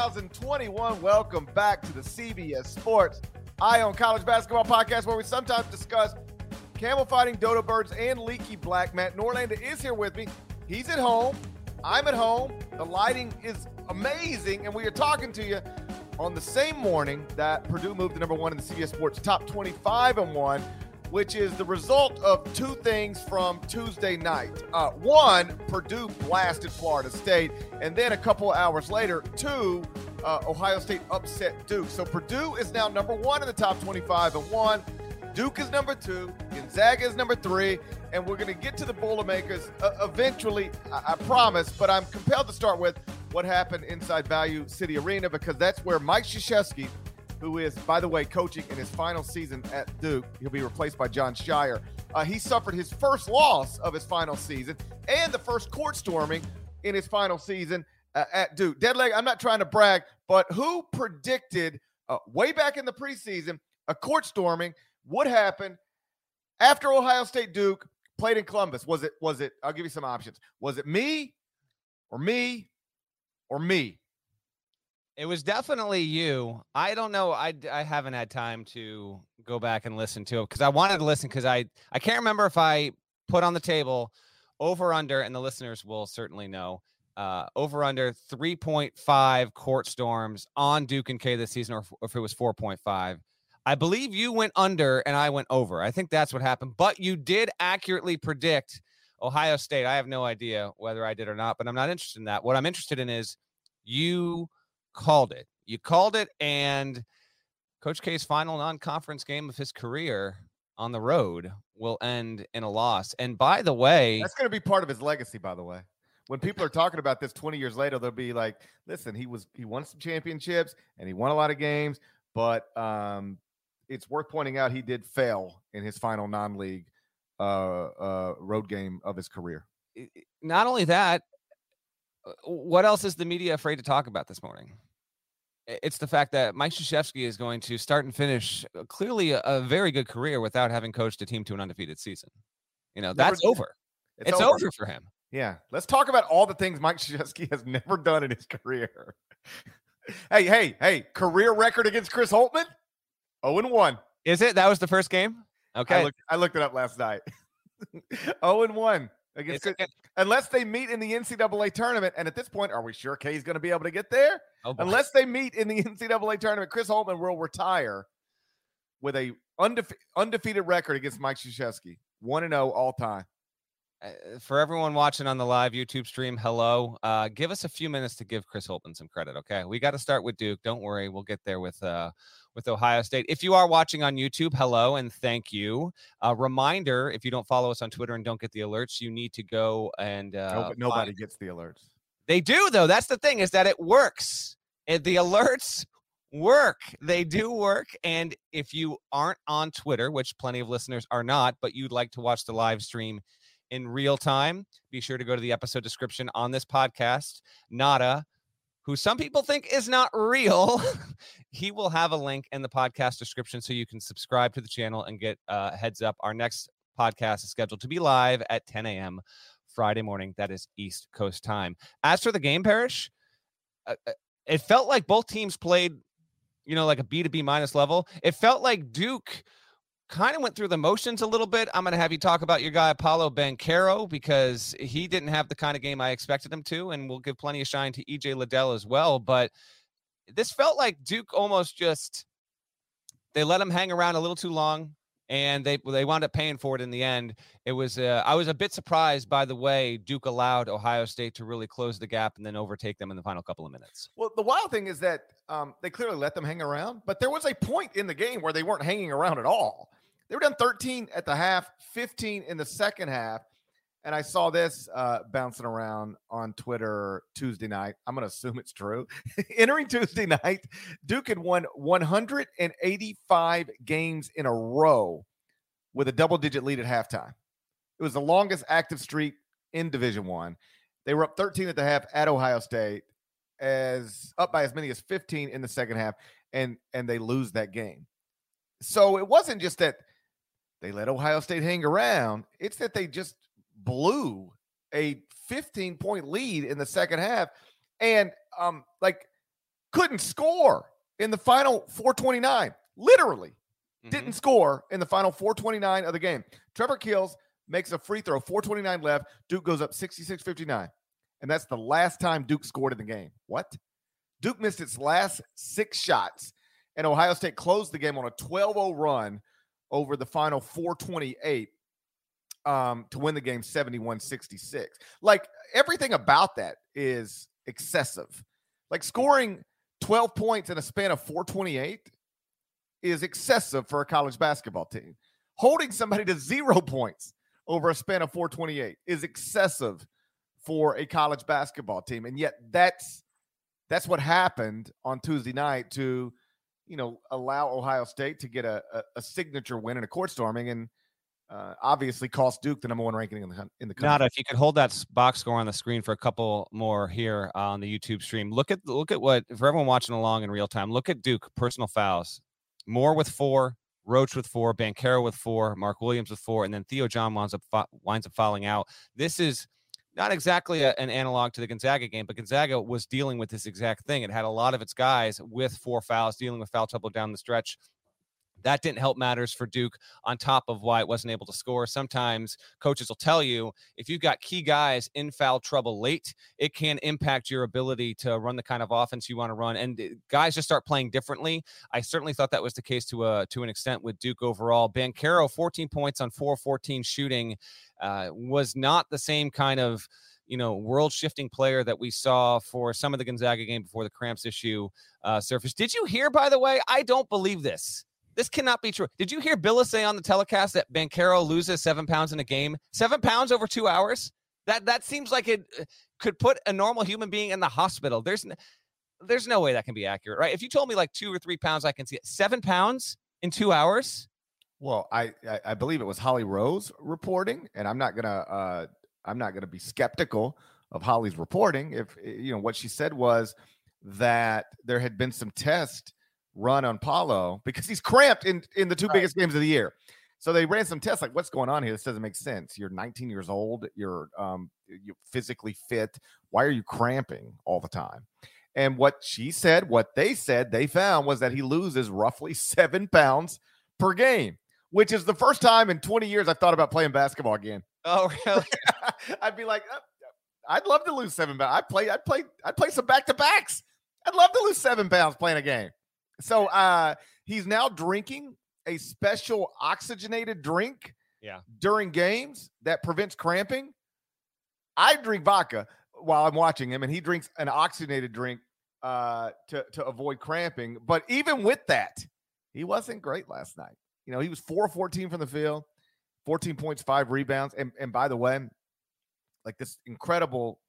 2021. Welcome back to the CBS Sports Eye on College Basketball Podcast, where we sometimes discuss camel fighting, dodo birds, and leaky black. Matt Norlander is here with me. He's at home. I'm at home. The lighting is amazing, and we are talking to you on the same morning that Purdue moved to number one in the CBS Sports top 25 and one which is the result of two things from Tuesday night. Uh, one, Purdue blasted Florida State, and then a couple hours later, two, uh, Ohio State upset Duke. So Purdue is now number one in the top 25 and one. Duke is number two, Gonzaga is number three, and we're going to get to the Boilermakers uh, eventually, I-, I promise. But I'm compelled to start with what happened inside Value City Arena because that's where Mike Krzyzewski who is, by the way, coaching in his final season at Duke. He'll be replaced by Jon Scheyer. Uh, he suffered his first loss of his final season and the first court storming in his final season uh, at Duke. Deadleg, I'm not trying to brag, but who predicted uh, way back in the preseason a court storming would happen after Ohio State Duke played in Columbus? Was it, was it, I'll give you some options. Was it me or me or me? It was definitely you. I don't know. I I haven't had time to go back and listen to it because I wanted to listen because I I can't remember if I put on the table over under and the listeners will certainly know uh, over under 3.5 court storms on Duke and K this season or if it was 4.5. I believe you went under and I went over. I think that's what happened. But you did accurately predict Ohio State. I have no idea whether I did or not, but I'm not interested in that. What I'm interested in is you called it. You called it, and Coach K's final non-conference game of his career on the road will end in a loss. And by the way, that's going to be part of his legacy. By the way, when people are talking about this 20 years later, they'll be like, "Listen, he was he won some championships and he won a lot of games, but um, it's worth pointing out he did fail in his final non-league uh, uh, road game of his career." Not only that, what else is the media afraid to talk about this morning? It's the fact that Mike Krzyzewski is going to start and finish uh, clearly a, a, very good career without having coached a team to an undefeated season. You know, that's never, over. It's, it's over. over. for him. Yeah. Let's talk about all the things Mike Krzyzewski has never done in his career. hey, hey, hey, career record against Chris Holtmann? 0 and 1. Is it? That was the first game? Okay. I looked, I looked it up last night. 0 and 1 against unless they meet in the NCAA tournament. And at this point, are we sure K's going to be able to get there? Oh unless they meet in the NCAA tournament, Chris Holtmann will retire with a undefe- undefeated record against Mike Krzyzewski, one and zero oh all time. Uh, for everyone watching on the live YouTube stream, hello. Uh, give us a few minutes to give Chris Holtmann some credit. Okay, we got to start with Duke. Don't worry, we'll get there with uh, with Ohio State. If you are watching on YouTube, hello and thank you. A reminder: if you don't follow us on Twitter and don't get the alerts, you need to go and uh, no, nobody gets the alerts. They do though. That's the thing is that it works. And the alerts work. They do work. And if you aren't on Twitter, which plenty of listeners are not, but you'd like to watch the live stream in real time, be sure to go to the episode description on this podcast. Nada who some people think is not real, he will have a link in the podcast description so you can subscribe to the channel and get uh, heads up. Our next podcast is scheduled to be live at 10 a.m. Friday morning. That is East Coast time. As for the game, Parrish, uh, uh it felt like both teams played, you know, like a B to B minus level. It felt like Duke kind of went through the motions a little bit. I'm going to have you talk about your guy, Paolo Banchero, because he didn't have the kind of game I expected him to. And we'll give plenty of shine to EJ Liddell as well. But this felt like Duke almost just, they let him hang around a little too long. And they they wound up paying for it in the end. It was uh, I was a bit surprised by the way Duke allowed Ohio State to really close the gap and then overtake them in the final couple of minutes. Well, the wild thing is that um, they clearly let them hang around, but there was a point in the game where they weren't hanging around at all. They were down 13 at the half, 15 in the second half. and I saw this uh, bouncing around on Twitter Tuesday night. I'm going to assume it's true. Entering Tuesday night, Duke had won 185 games in a row with a double digit lead at halftime. It was the longest active streak in Division One. They were up 13 at the half at Ohio State, as up by as many as 15 in the second half, and and they lose that game. So it wasn't just that they let Ohio State hang around; it's that they just blew a 15 point lead in the second half, and um like couldn't score in the final 429. Literally, Mhm. didn't score in the final 429 of the game. Trevor Keels makes a free throw, 429 left. Duke goes up 66 59. And that's the last time Duke scored in the game. What? Duke missed its last six shots, and Ohio State closed the game on a 12 0 run over the final 428 um, to win the game 71 66. Like everything about that is excessive. Like scoring 12 points in a span of 428 is excessive for a college basketball team. Holding somebody to zero points over a span of 428 is excessive for a college basketball team. And yet that's that's what happened on Tuesday night to, you know, allow Ohio State to get a, a, a signature win in a court storming and uh, obviously cost Duke the number one ranking in the in the country. Nada, if you could hold that box score on the screen for a couple more here on the YouTube stream. Look at look at what for everyone watching along in real time. Look at Duke personal fouls. Moore with four, Roach with four, Banchero with four, Mark Williams with four, and then Theo John winds up winds up fouling out. This is not exactly a- an analog to the Gonzaga game, but Gonzaga was dealing with this exact thing. It had a lot of its guys with four fouls dealing with foul trouble down the stretch. That didn't help matters for Duke, on top of why it wasn't able to score. Sometimes coaches will tell you if you've got key guys in foul trouble late, it can impact your ability to run the kind of offense you want to run. And uh, guys just start playing differently. I certainly thought that was the case to a to an extent with Duke overall. Banchero, 14 points on 4 14 shooting, uh, was not the same kind of you know, world shifting player that we saw for some of the Gonzaga game before the cramps issue uh, surfaced. Did you hear, by the way? I don't believe this. This cannot be true. Did you hear Bilas say on the telecast that Banchero loses seven pounds in a game? Seven pounds over two hours? That that seems like it uh, could put a normal human being in the hospital. There's n- there's no way that can be accurate, right? If you told me like two or three pounds, I can see it. Seven pounds in two hours? Well, I, I I believe it was Holly Rowe's reporting, and I'm not gonna uh I'm not gonna be skeptical of Holly's reporting. If eh, you know what she said was that there had been some test run on Paolo because he's cramped in in the two Right. biggest games of the year. So they ran some tests like, what's going on here? This doesn't make sense. You're 19 years old. You're um you physically fit. Why are you cramping all the time? And what she said, what they said, they found was that he loses roughly seven pounds per game, which is the first time in 20 years I've thought about playing basketball again. Oh, really? I'd be like, "Uh, I'd love to lose seven pounds. I'd play, I'd play, I'd play some back to backs. I'd love to lose seven pounds playing a game. So uh he's now drinking a special oxygenated drink Yeah. during games that prevents cramping. I drink vodka while I'm watching him, and he drinks an oxygenated drink uh to, to avoid cramping. But even with that, he wasn't great last night. You know, he was 4 of 14 from the field, 14 points, five rebounds. And and by the way, like this incredible,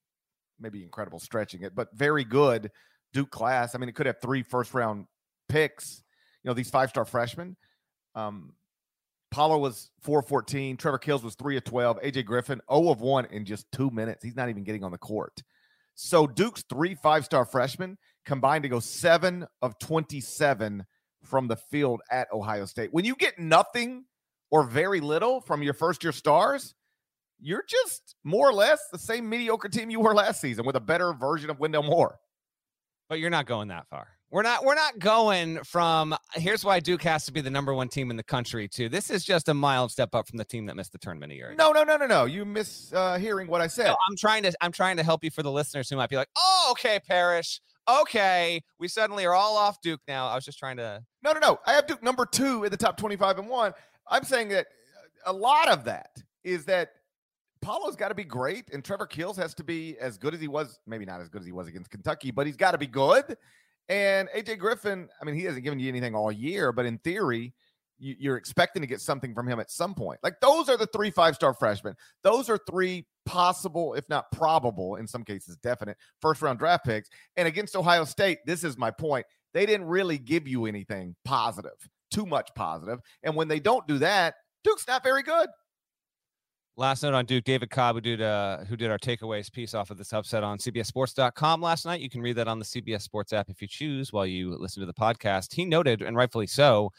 maybe incredible stretching it, but very good Duke class. I mean, it could have three first round picks, you know, these five star freshmen. Um, Paolo was 4 of 14. Trevor Keels was 3 of 12. AJ Griffin 0 of 1 in just two minutes. He's not even getting on the court. So Duke's three five star freshmen combined to go 7 of 27 from the field at Ohio State. When you get nothing or very little from your first year stars, you're just more or less the same mediocre team you were last season with a better version of Wendell Moore. but you're not going that far. We're not we're not going from here's why Duke has to be the number one team in the country to this is just a mild step up from the team that missed the tournament a year ago. No, no, no, no, no. You miss uh, hearing what I said. No, I'm trying to I'm trying to help you for the listeners who might be like, oh, okay, Parrish. Okay. We suddenly are all off Duke now. I was just trying to No, no, no. I have Duke number two in the top 25 and one. I'm saying that a lot of that is that Paolo's got to be great and Trevor Keels has to be as good as he was, maybe not as good as he was against Kentucky, but he's got to be good. And AJ Griffin, I mean, he hasn't given you anything all year, but in theory, you, you're expecting to get something from him at some point. Like those are the three five star freshmen. Those are three possible, if not probable, in some cases, definite first round draft picks. And against Ohio State, this is my point. They didn't really give you anything positive, too much positive. And when they don't do that, Duke's not very good. Last note on Duke, David Cobb, who did uh, who did our takeaways piece off of this upset on CBSSports.com last night. You can read that on the CBS Sports app if you choose while you listen to the podcast. He noted, and rightfully so,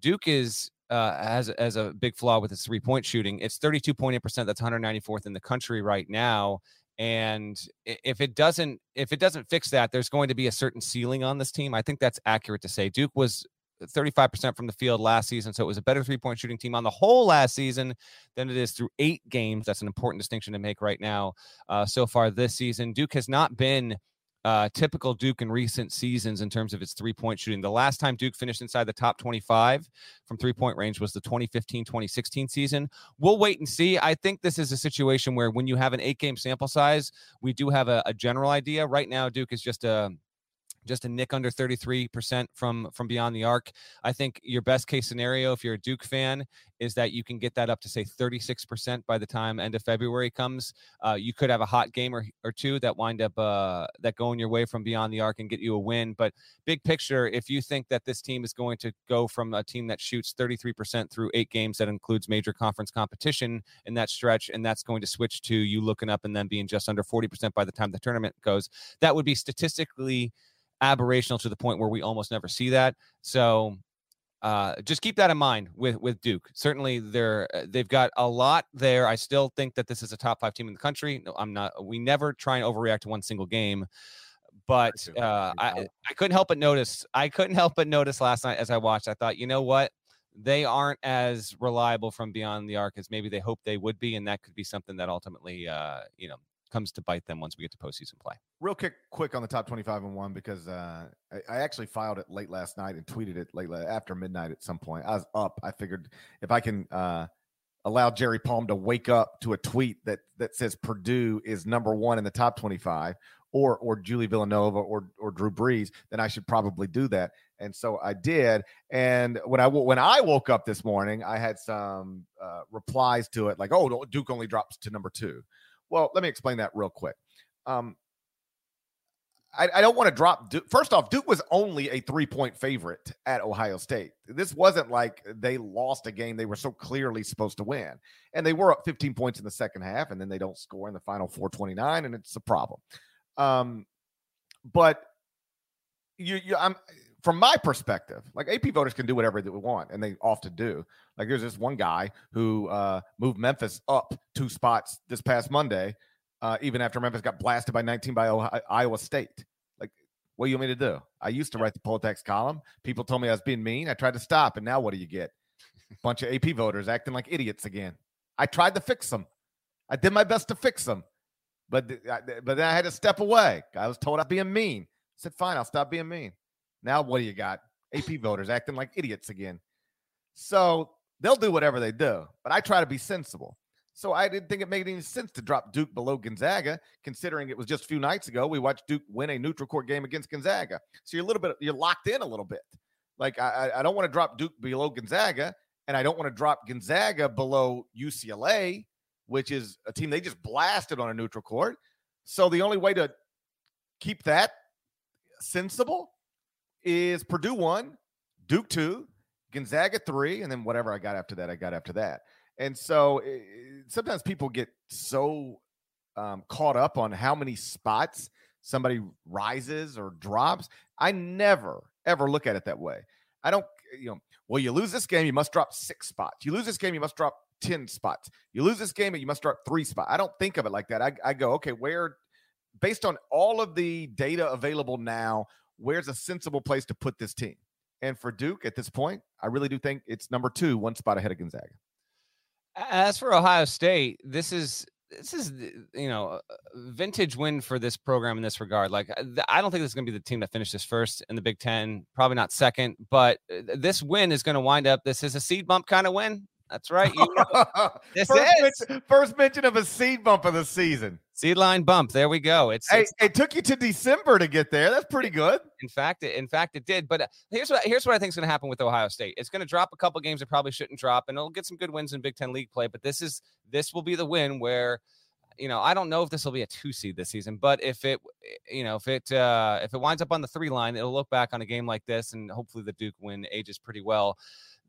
Duke is uh, has as a big flaw with its three point shooting. It's 32.8%. That's 194th in the country right now. And if it doesn't if it doesn't fix that, there's going to be a certain ceiling on this team. I think that's accurate to say. Duke was 35% from the field last season. So it was a better three point shooting team on the whole last season than it is through eight games. That's an important distinction to make right now. Uh, so far this season, Duke has not been uh, typical Duke in recent seasons in terms of its three point shooting. The last time Duke finished inside the top 25 from three point range was the 2015 2016 season. We'll wait and see. I think this is a situation where when you have an eight game sample size, we do have a, a general idea. Right now, Duke is just a just a nick under 33% from from beyond the arc. I think your best case scenario if you're a Duke fan is that you can get that up to say 36% by the time end of February comes. Uh, you could have a hot game or, or two that wind up uh, that going your way from beyond the arc and get you a win. But big picture, if you think that this team is going to go from a team that shoots 33% through eight games that includes major conference competition in that stretch, and that's going to switch to you looking up and then being just under 40% by the time the tournament goes, that would be statistically aberrational to the point where we almost never see that. So uh, just keep that in mind with with Duke. Certainly, they're uh, they've got a lot there. I still think that this is a top five team in the country. No, I'm not. We never try and overreact to one single game, but uh, I I couldn't help but notice. I couldn't help but notice last night as I watched. I thought, you know what? They aren't as reliable from beyond the arc as maybe they hoped they would be, and that could be something that ultimately, uh, you know, comes to bite them once we get to postseason play. Real quick, quick on the top 25 and one because uh, I, I, actually filed it late last night and tweeted it late after midnight at some point. I was up. I figured if I can uh, allow Jerry Palm to wake up to a tweet that that says Purdue is number one in the top 25, or or Julie Villanova or or Drew Brees, then I should probably do that. And so I did. And when I when I woke up this morning, I had some uh, replies to it like, "Oh, Duke only drops to number two. Well, let me explain that real quick. Um, I, I, don't want to drop Duke. First off, Duke was only a three point favorite at Ohio State. This wasn't like they lost a game they were so clearly supposed to win. And they were up 15 points in the second half, and then they don't score in the final 429, and it's a problem. Um, but you, you, I'm from my perspective, like AP voters can do whatever they want, and they often do. Like there's this one guy who uh, moved Memphis up two spots this past Monday, uh, even after Memphis got blasted by 19 by Ohio, Iowa State. Like, what do you want me to do? I used to write the Poll Attacks column. People told me I was being mean. I tried to stop, and now what do you get? A bunch of AP voters acting like idiots again. I tried to fix them. I did my best to fix them, but but then I had to step away. I was told I'm being mean. I said, "Fine, I'll stop being mean." Now what do you got? AP voters acting like idiots again. So they'll do whatever they do, but I try to be sensible. So I didn't think it made any sense to drop Duke below Gonzaga, considering it was just a few nights ago we watched Duke win a neutral court game against Gonzaga. So you're a little bit you're locked in a little bit. Like I, I don't want to drop Duke below Gonzaga, and I don't want to drop Gonzaga below UCLA, which is a team they just blasted on a neutral court. So the only way to keep that sensible is Purdue one, Duke two, Gonzaga three, and then whatever I got after that, I got after that. And so it, sometimes people get so um, caught up on how many spots somebody rises or drops. I never ever look at it that way. I don't, you know, well, you lose this game, you must drop six spots. You lose this game, you must drop 10 spots. You lose this game, you must drop three spots. I don't think of it like that. I, I go, okay, where, based on all of the data available now, where's a sensible place to put this team? And for Duke at this point, I really do think it's number two, one spot ahead of Gonzaga. As for Ohio State, this is this is you know vintage win for this program in this regard. Like I don't think this is going to be the team that finishes first in the Big Ten, probably not second, but uh, this win is going to wind up. This is a seed bump kind of win. That's right. You know, this first, is. Mention, first mention of a seed bump of the season. Seed line bump. There we go. It's, Hey, it's it took you to December to get there. That's pretty good. in fact, it, in fact, it did. But uh, here's what here's what I think is going to happen with Ohio State. It's going to drop a couple games it probably shouldn't drop, and it'll get some good wins in Big Ten league play. But this is this will be the win where, you know, I don't know if this will be a two seed this season, but if it, you know, if it uh, if it winds up on the three line, it'll look back on a game like this, and hopefully the Duke win ages pretty well.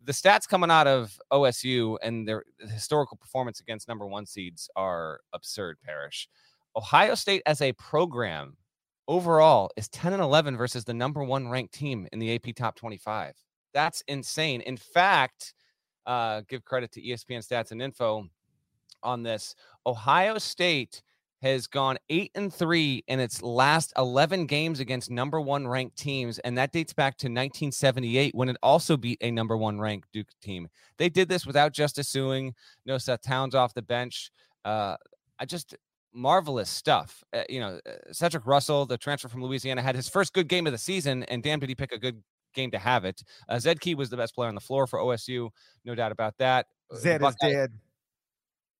The stats coming out of OSU and their historical performance against number one seeds are absurd. Parrish, Ohio State as a program overall is 10 and 11 versus the number one ranked team in the AP top 25. That's insane. In fact, uh, give credit to ESPN stats and info on this. Ohio State has gone eight and three in its last 11 games against number one ranked teams. And that dates back to 1978 when it also beat a number one ranked Duke team. They did this without Justice Sueing, no Seth Towns off the bench. Uh, I just marvelous stuff. Uh, you know, uh, Cedric Russell, the transfer from Louisiana, had his first good game of the season, and damn, did he pick a good game to have it. Uh, Zed Key was the best player on the floor for OSU, no doubt about that. Uh, Zed is dead.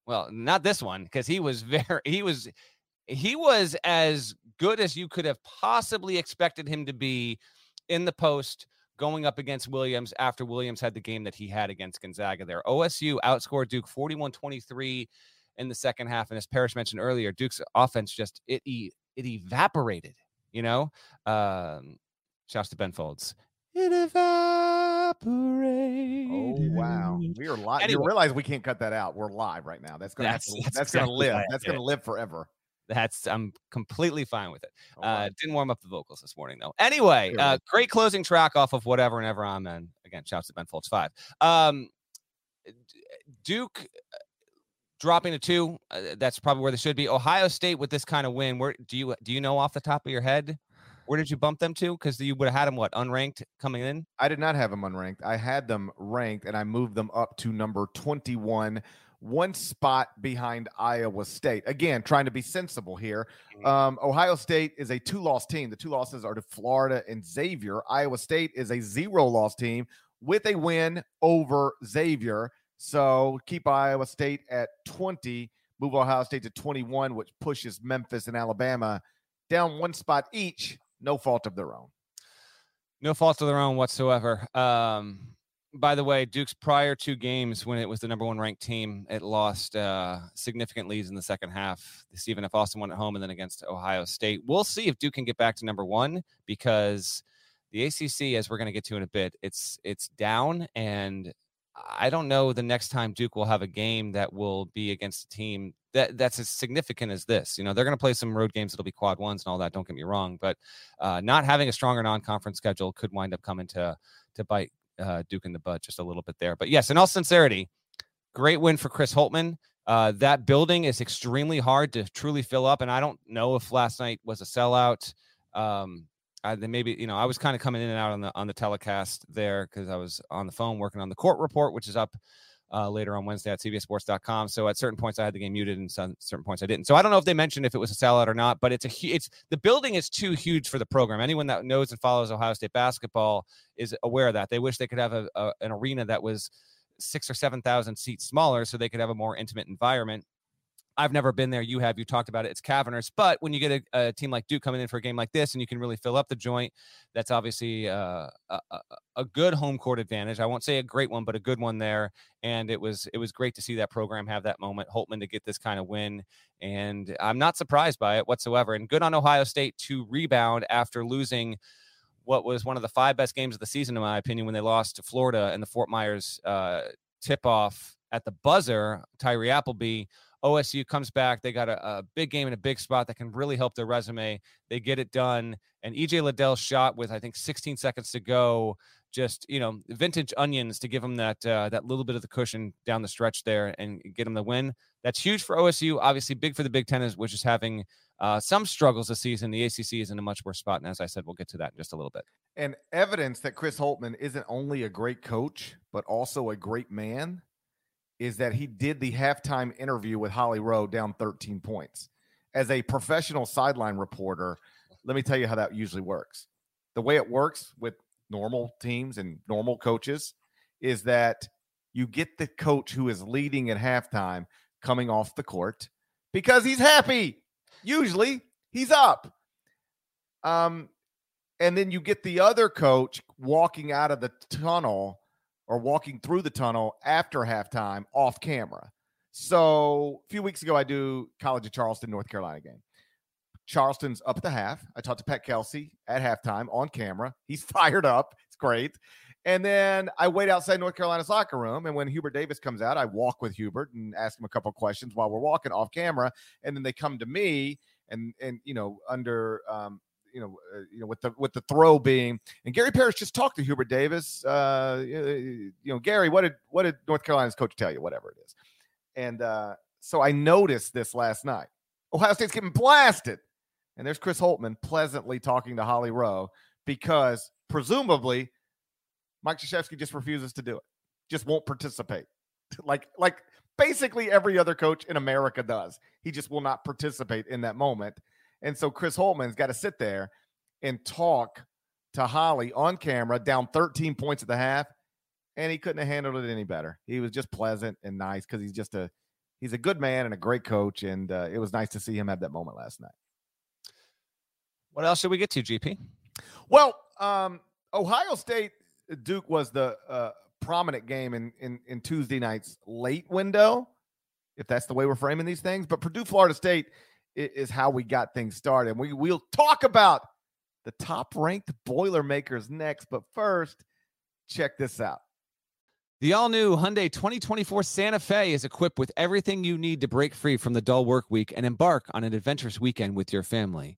Well, not this one because he was very he was he was as good as you could have possibly expected him to be in the post going up against Williams after Williams had the game that he had against Gonzaga there. OSU outscored Duke 41-23 in the second half and as Parrish mentioned earlier, Duke's offense just it it evaporated, you know? Um shouts to Ben Folds. It evaporated. Oh wow, we are live. You Anyway. realize we can't cut that out. We're live right now. That's gonna That's- to, that's that's, gonna live. That's gonna live forever. That's I'm completely fine with it. All Uh, didn't warm up the vocals this morning though. Anyway, uh, great closing track off of whatever and ever amen. Again, shouts to Ben Folds five. Um, Duke dropping to two. Uh, that's probably where they should be. Ohio State with this kind of win. Where do you do you know off the top of your head? Where did you bump them to? Because you would have had them what unranked coming in. I did not have them unranked. I had them ranked, and I moved them up to number twenty-one, one spot behind Iowa State. Again, trying to be sensible here. Mhm. Um, Ohio State is a two-loss team. The two losses are to Florida and Xavier. Iowa State is a zero-loss team with a win over Xavier. So keep Iowa State at twenty. Move Ohio State to twenty-one, which pushes Memphis and Alabama down one spot each. No fault of their own. No fault of their own whatsoever. Um, by the way, Duke's prior two games when it was the number one ranked team, it lost uh, significant leads in the second half. Stephen F. Austin won at home and then against Ohio State. We'll see if Duke can get back to number one because the ACC, as we're going to get to in a bit, it's it's down, and I don't know the next time Duke will have a game that will be against a team that that's as significant as this. You know, they're going to play some road games that'll be quad ones and all that. Don't get me wrong, but uh, not having a stronger non-conference schedule could wind up coming to to bite uh, Duke in the butt just a little bit there. But yes, in all sincerity, great win for Chris Holtmann. Uh, that building is extremely hard to truly fill up, and I don't know if last night was a sellout. Um, I, then maybe you know I was kind of coming in and out on the on the telecast there because I was on the phone working on the court report, which is up uh, later on Wednesday at CBSSports.com. So at certain points I had the game muted, and some certain points I didn't. So I don't know if they mentioned if it was a sellout or not, but it's a it's the building is too huge for the program. Anyone that knows and follows Ohio State basketball is aware of that. They wish they could have a, a an arena that was six or seven thousand seats smaller, so they could have a more intimate environment. I've never been there. You have. You talked about it. It's cavernous. But when you get a, a team like Duke coming in for a game like this, and you can really fill up the joint, that's obviously uh, a, a, good home court advantage. I won't say a great one, but a good one there. And it was it was great to see that program have that moment. Holtmann to get this kind of win, and I'm not surprised by it whatsoever. And good on Ohio State to rebound after losing what was one of the five best games of the season, in my opinion, when they lost to Florida in the Fort Myers uh, tip off at the buzzer. Tyree Appleby. OSU comes back. They got a, a big game in a big spot that can really help their resume. They get it done. And EJ Liddell's shot with I think 16 seconds to go, just you know, vintage onions to give them that uh, that little bit of the cushion down the stretch there and get them the win. That's huge for OSU. Obviously, big for the Big Ten, which is having uh, some struggles this season. The ACC is in a much worse spot, and as I said, we'll get to that in just a little bit. And evidence that Chris Holtmann isn't only a great coach, but also a great man is that he did the halftime interview with Holly Rowe down 13 points. As a professional sideline reporter, let me tell you how that usually works. The way it works with normal teams and normal coaches is that you get the coach who is leading at halftime coming off the court because he's happy. Usually he's up. Um, and then you get the other coach walking out of the tunnel or walking through the tunnel after halftime off camera. So a few weeks ago, I do College of Charleston, North Carolina game. Charleston's up at the half. I talked to Pat Kelsey at halftime on camera. He's fired up. It's great. And then I wait outside North Carolina's locker room. And when Hubert Davis comes out, I walk with Hubert and ask him a couple questions while we're walking off camera. And then they come to me and and you know under um, you know uh, you know with the with the throw being and Gary Parrish just talked to Hubert Davis. Uh, you know Gary, what did what did North Carolina's coach tell you? Whatever it is. And uh, so I noticed this last night. Ohio State's getting blasted. And there's Chris Holtmann pleasantly talking to Holly Rowe because presumably Mike Krzyzewski just refuses to do it, just won't participate. like, like basically every other coach in America does. He just will not participate in that moment. And so Chris Holtmann's got to sit there and talk to Holly on camera down 13 points at the half. And he couldn't have handled it any better. He was just pleasant and nice because he's just a he's a good man and a great coach. And uh, it was nice to see him have that moment last night. What else should we get to, GP? Well, um, Ohio State Duke was the uh, prominent game in, in in Tuesday night's late window, if that's the way we're framing these things. But Purdue Florida State is, how we got things started. We we'll talk about the top ranked Boilermakers next. But first, check this out. The all new Hyundai 2024 Santa Fe is equipped with everything you need to break free from the dull work week and embark on an adventurous weekend with your family.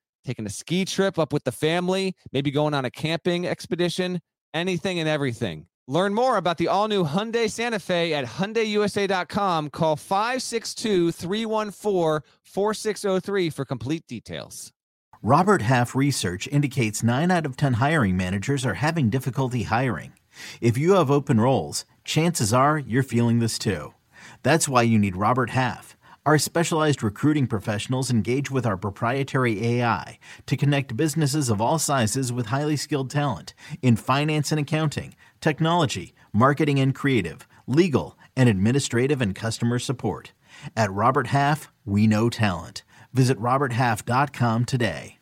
taking a ski trip up with the family, maybe going on a camping expedition, anything and everything. Learn more about the all new Hyundai Santa Fe at HyundaiUSA.com. Call 562 314 4603 for complete details. Robert Half research indicates 9 out of 10 hiring managers are having difficulty hiring. If you have open roles, chances are you're feeling this too. That's why you need Robert Half. Our specialized recruiting professionals engage with our proprietary AI to connect businesses of all sizes with highly skilled talent in finance and accounting, technology, marketing and creative, legal, and administrative and customer support. At Robert Half, we know talent. Visit RobertHalf.com today.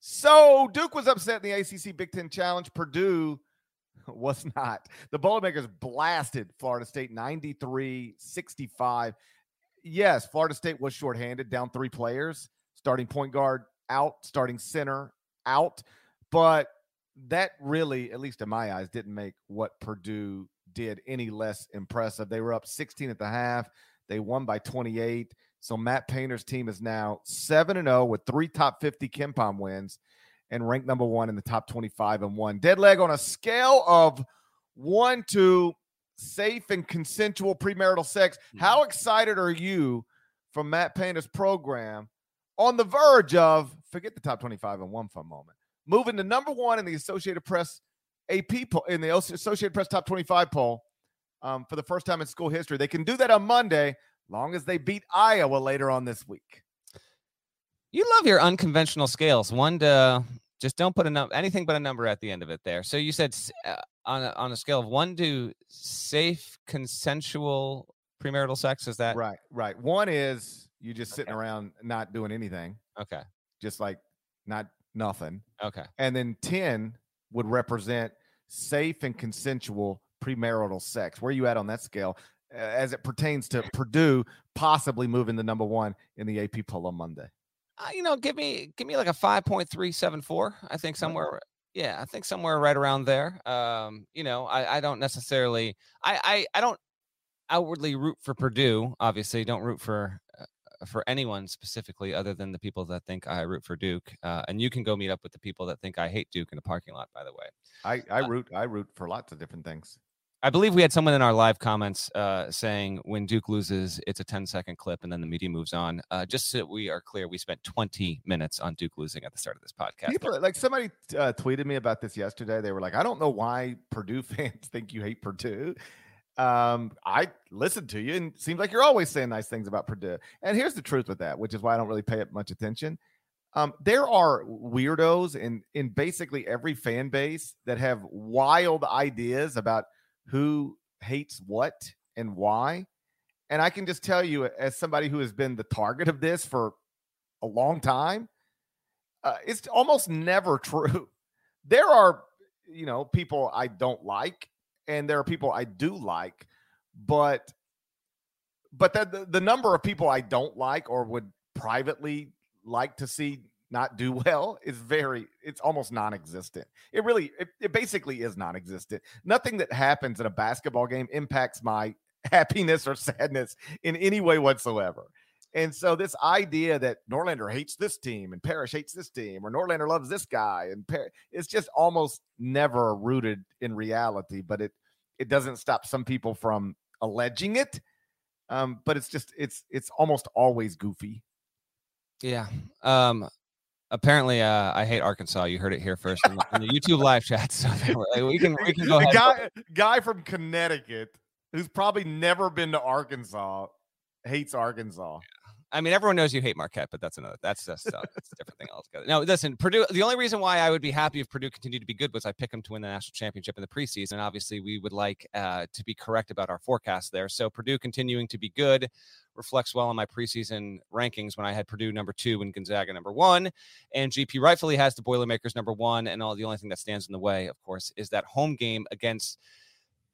So Duke was upset in the ACC Big Ten Challenge. Purdue was not. The Boilermakers blasted Florida State 93 65 yes, Florida State was shorthanded, down three players, starting point guard out, starting center out. But that really, at least in my eyes, didn't make what Purdue did any less impressive. They were up 16 at the half. They won by 28. So Matt Painter's team is now 7 and 0 with three top 50 KenPom wins and ranked number 1 in the top 25 and 1. Dead leg on a scale of 1 to safe and consensual premarital sex. Mm-hmm. How excited are you from Matt Painter's program on the verge of forget the top 25 and one for a moment, moving to number one in the Associated Press AP poll in the Associated Press top 25 poll um, for the first time in school history. They can do that on Monday, long as they beat Iowa later on this week. You love your unconventional scales. One to just don't put a number, anything but a number at the end of it there. So you said uh, on a, on a scale of one to safe, consensual premarital sex. Is that right? Right. One is you just sitting okay. around not doing anything. Okay. Just like not nothing. Okay. And then 10 would represent safe and consensual premarital sex. Where are you at on that scale as it pertains to Purdue possibly moving to number one in the AP poll on Monday? Uh, you know, give me give me like a 5.374. I think somewhere yeah, I think somewhere right around there. Um, you know, I, I don't necessarily, I, I, I don't outwardly root for Purdue. Obviously, don't root for uh, for anyone specifically, other than the people that think I root for Duke. Uh, and you can go meet up with the people that think I hate Duke in the parking lot. By the way, I I uh, root I root for lots of different things. I believe we had someone in our live comments uh, saying when Duke loses, it's a 10 second clip and then the media moves on. Uh, just so we are clear, we spent 20 minutes on Duke losing at the start of this podcast. People, like somebody uh, tweeted me about this yesterday. They were like, I don't know why Purdue fans think you hate Purdue. Um, I listened to you and it seems like you're always saying nice things about Purdue. And here's the truth with that, which is why I don't really pay it much attention. Um, there are weirdos in in basically every fan base that have wild ideas about who hates what and why. And I can just tell you, as somebody who has been the target of this for a long time, uh, it's almost never true. There are, you know, people I don't like, and there are people I do like, but but the, the number of people I don't like or would privately like to see not do well is very it's almost non-existent. It really it, it, basically is non-existent. Nothing that happens in a basketball game impacts my happiness or sadness in any way whatsoever. And so this idea that norlander hates this team and parrish hates this team or norlander loves this guy and Par- it's just almost never rooted in reality but it it doesn't stop some people from alleging it. Um but it's just it's it's almost always goofy. Yeah. Um, apparently uh, I hate Arkansas. You heard it here first in the, YouTube live chat. So we can we can go ahead. Guy, guy from Connecticut who's probably never been to Arkansas hates Arkansas. I mean, everyone knows you hate Marquette, but that's another. That's just uh, that's a different thing altogether. No, listen, Purdue. The only reason why I would be happy if Purdue continued to be good was I pick them to win the national championship in the preseason. Obviously, we would like uh, to be correct about our forecast there. So Purdue continuing to be good reflects well on my preseason rankings when I had Purdue number two and Gonzaga number one, and GP rightfully has the Boilermakers number one. And all the only thing that stands in the way, of course, is that home game against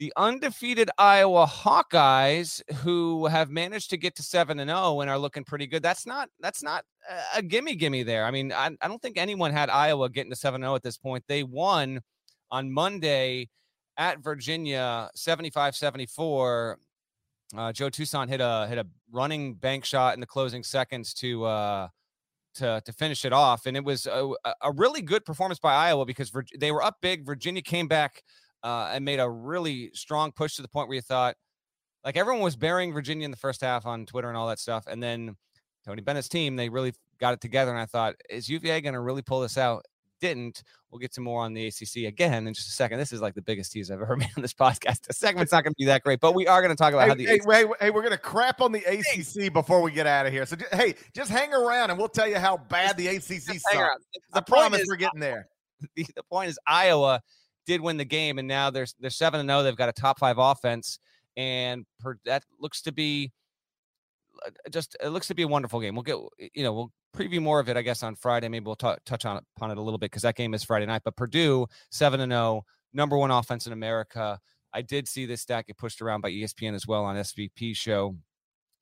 the undefeated Iowa Hawkeyes, who have managed to get to seven and zero oh and are looking pretty good. That's not that's not a gimme gimme there. I mean, I, I don't think anyone had Iowa getting to seven zero oh at this point. They won on Monday at Virginia 75-74. Uh, Joe Toussaint hit a hit a running bank shot in the closing seconds to uh, to to finish it off, and it was a, a really good performance by Iowa because they were up big. Virginia came back uh, and made a really strong push to the point where you thought, like everyone was burying Virginia in the first half on Twitter and all that stuff, and then Tony Bennett's team they really got it together, and I thought, is UVA going to really pull this out? Didn't. We'll get to more on the ACC again in just a second. This is like the biggest tease I've ever made on this podcast. The segment's not going to be that great, but we are going to talk about hey, how the hey, ACC- hey, hey, we're going to crap on the ACC before we get out of here. So, just, hey, just hang around and we'll tell you how bad the ACC sucks. I promise is, we're getting there. The, the point is, Iowa did win the game, and now they're they're seven and zero. Oh, they've got a top five offense, and per, that looks to be uh, just it looks to be a wonderful game. We'll get you know we'll preview more of it I guess on Friday. Maybe we'll t- touch on upon it a little bit because that game is Friday night. But Purdue seven and zero, oh, number one offense in America. I did see this stat get pushed around by ESPN as well on SVP show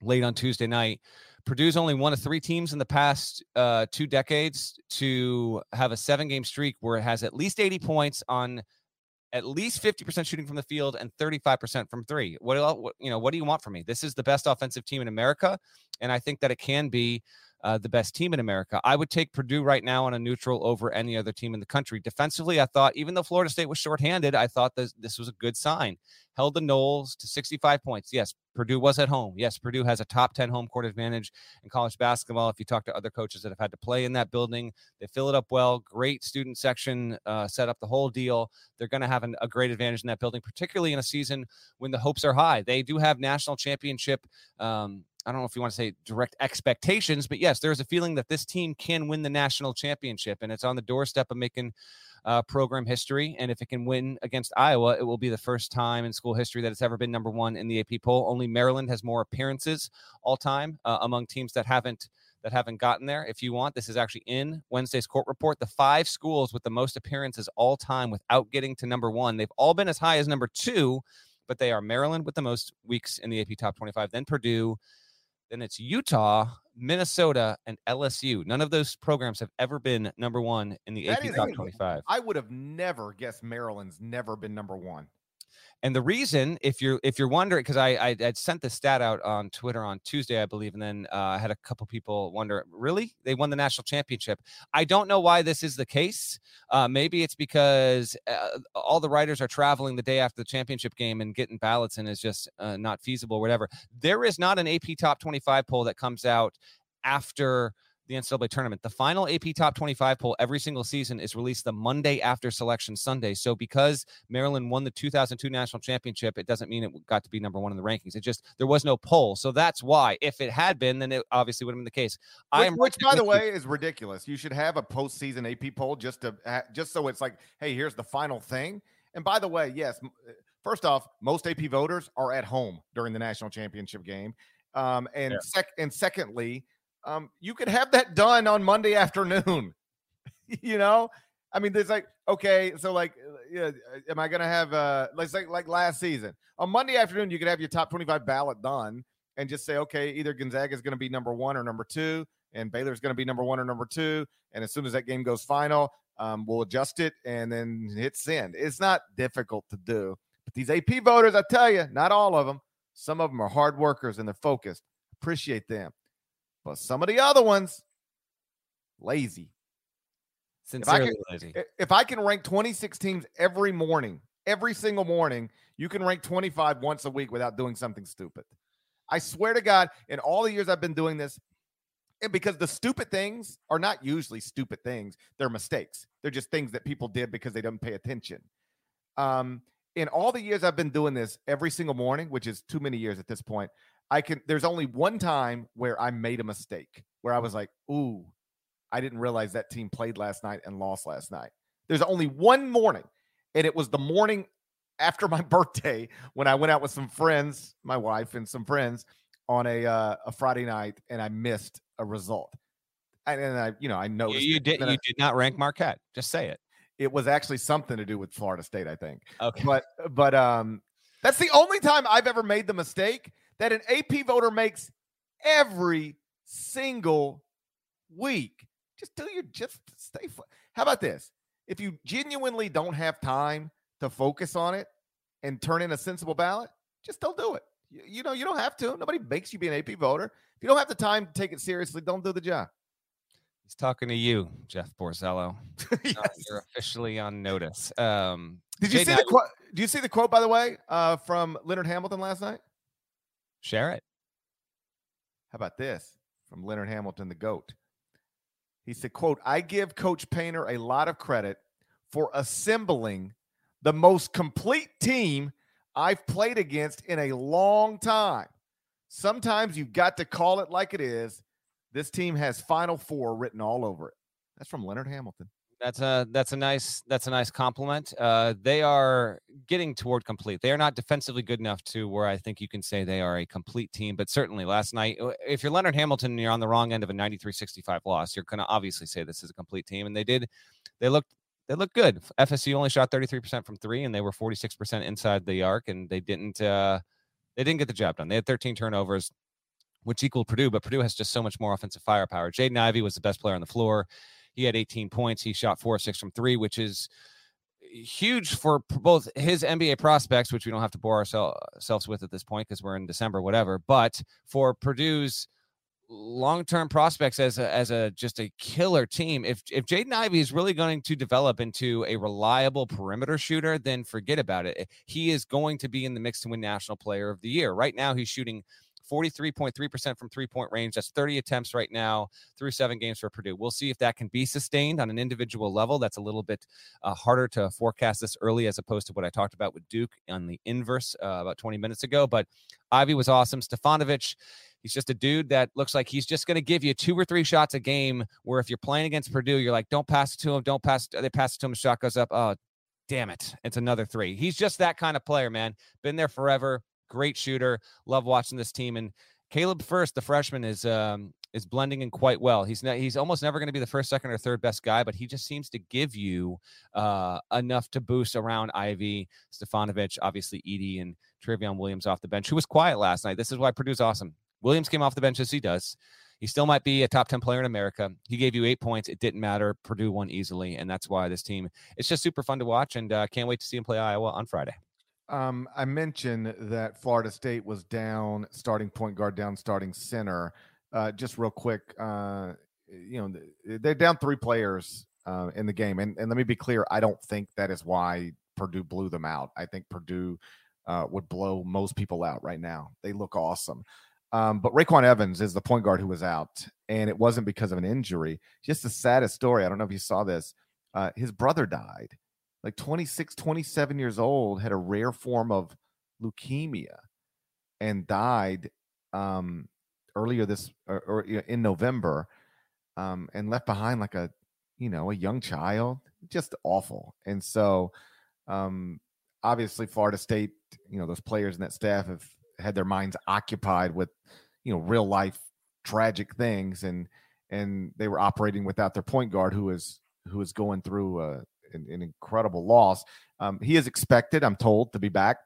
late on Tuesday night. Purdue's only one of three teams in the past uh, two decades to have a seven game streak where it has at least 80 points on at least 50% shooting from the field and 35% from three. What, what, you know, what do you want from me? This is the best offensive team in America. And I think that it can be uh, the best team in America. I would take Purdue right now on a neutral over any other team in the country. Defensively, I thought even though Florida State was shorthanded, I thought this, this was a good sign. Held the Noles to 65 points. Yes, Purdue was at home. Yes, Purdue has a top 10 home court advantage in college basketball. If you talk to other coaches that have had to play in that building, they fill it up well. Great student section, uh, set up the whole deal. They're going to have an, a great advantage in that building, particularly in a season when the hopes are high. They do have national championship um, I don't know if you want to say direct expectations, but yes, there's a feeling that this team can win the national championship, and it's on the doorstep of making uh, program history. And if it can win against Iowa, it will be the first time in school history that it's ever been number one in the AP poll. Only Maryland has more appearances all time uh, among teams that haven't that haven't gotten there. If you want, this is actually in Wednesday's court report. The five schools with the most appearances all time without getting to number one, they've all been as high as number two, but they are Maryland with the most weeks in the AP top 25, then Purdue, then it's Utah, Minnesota, and LSU. None of those programs have ever been number one in the that AP Top 25. I would have never guessed Maryland's never been number one. And the reason, if you're if you're wondering, because I, I I sent the stat out on Twitter on Tuesday, I believe, and then uh, I had a couple people wonder, really, they won the national championship. I don't know why this is the case. Uh, maybe it's because uh, all the writers are traveling the day after the championship game and getting ballots and is just uh, not feasible, or whatever. There is not an AP Top 25 poll that comes out after the NCAA tournament. The final AP Top 25 poll every single season is released the Monday after Selection Sunday. So because Maryland won the 2002 national championship, it doesn't mean it got to be number one in the rankings. It just there was no poll, so that's why. If it had been, then it obviously would have been the case. I am, which, by the way, is ridiculous. You should have a postseason AP poll just to just so it's like, hey, here's the final thing. And by the way, yes, uh, first off, most AP voters are at home during the national championship game. Um, and yeah. sec- and secondly, um, you could have that done on Monday afternoon. you know, I mean, there's like, okay, so like, uh, yeah, uh, am I gonna have uh, let's like like last season on Monday afternoon, you could have your top 25 ballot done and just say, okay, either Gonzaga is to be number one or number two, and Baylor's going to be number one or number two, and as soon as that game goes final, um, we'll adjust it and then hit send. It's not difficult to do, but these AP voters, I tell you, not all of them. Some of them are hard workers and they're focused. Appreciate them. But some of the other ones, lazy. Sincerely if I, can, lazy. if I can rank 26 teams every morning, every single morning, you can rank 25 once a week without doing something stupid. I swear to God, in all the years I've been doing this, and because the stupid things are not usually stupid things, they're mistakes. They're just things that people did because they didn't pay attention. Um, in all the years I've been doing this every single morning, which is too many years at this point, I can there's only one time where I made a mistake where I was like, "Ooh, I didn't realize that team played last night and lost last night." There's only one morning, and it was the morning after my birthday when I went out with some friends, my wife and some friends on a uh, a Friday night, and I missed a result. And, and I, you know, I noticed you, you did. You I, did not rank Marquette. Just say it. It was actually something to do with Florida State, I think. Okay, but but um, that's the only time I've ever made the mistake that an AP voter makes every single week. Just do your just stay. How about this? If you genuinely don't have time to focus on it and turn in a sensible ballot, just don't do it. You, you know, you don't have to. Nobody makes you be an AP voter. If you don't have the time to take it seriously, don't do the job. He's talking to you, Jeff Borzello. yes. You're officially on notice. Um, Did you Jay see the quote? Do you see the quote, by the way, uh, from Leonard Hamilton last night? Share it. How about this from Leonard Hamilton, the GOAT? He said, quote, I give Coach Painter a lot of credit for assembling the most complete team I've played against in a long time. Sometimes you've got to call it like it is. This team has Final Four written all over it. That's from Leonard Hamilton. That's a that's a nice that's a nice compliment. Uh, they are getting toward complete. They are not defensively good enough to where I think you can say they are a complete team. But certainly last night, uh, if you're Leonard Hamilton and you're on the wrong end of a 93-65 loss, you're going to obviously say this is a complete team. And they did, they looked they looked good. FSU only shot 33% from three, and they were 46% inside the arc, and they didn't uh, they didn't get the job done. They had 13 turnovers which equaled Purdue, but Purdue has just so much more offensive firepower. Jaden Ivey was the best player on the floor. He had 18 points. He shot four six from three, which is huge for both his NBA prospects, which we don't have to bore ourselves with at this point because we're in December, whatever. But for Purdue's long-term prospects as a as a just a killer team. If if Jaden Ivey is really going to develop into a reliable perimeter shooter, then forget about it. He is going to be in the mix to win National Player of the Year. Right now, he's shooting 43.3% from three point range. That's 30 attempts right now through seven games for Purdue. We'll see if that can be sustained on an individual level. That's a little bit uh, harder to forecast this early as opposed to what I talked about with Duke on the inverse uh, about 20 minutes ago. But Ivey was awesome. Stefanovic. He's just a dude that looks like he's just going to give you two or three shots a game. Where if you're playing against Purdue, you're like, don't pass it to him, don't pass. They pass it to him, shot goes up. Oh, damn it, it's another three. He's just that kind of player, man. Been there forever great shooter. Love watching this team. And Caleb Furst, the freshman, is um, is blending in quite well. He's not, he's almost never going to be the first, second, or third best guy, but he just seems to give you uh, enough to boost around Ivey Stefanovic, obviously Edey, and Trevion Williams off the bench, who was quiet last night. This is why Purdue's awesome. Williams came off the bench as he does. He still might be a top 10 player in America. He gave you eight points. It didn't matter. Purdue won easily. And that's why this team, it's just super fun to watch. And uh, can't wait to see him play Iowa on Friday. Um, I mentioned that Florida State was down starting point guard, down starting center. Uh, just real quick, uh, you know, they're down three players uh, in the game, and and let me be clear, I don't think that is why Purdue blew them out. I think Purdue uh, would blow most people out right now. They look awesome. Um, but RayQuan Evans is the point guard who was out, and it wasn't because of an injury. Just the saddest story. I don't know if you saw this. Uh, his brother died, like 26, 27 years old, had a rare form of leukemia and died um, earlier this or, or in November um, and left behind like a, you know, a young child. Just awful. And so, um, obviously, Florida State, you know, those players and that staff have had their minds occupied with you know real life tragic things and and they were operating without their point guard who is who is going through a, an, an incredible loss. Um, he is expected i'm told to be back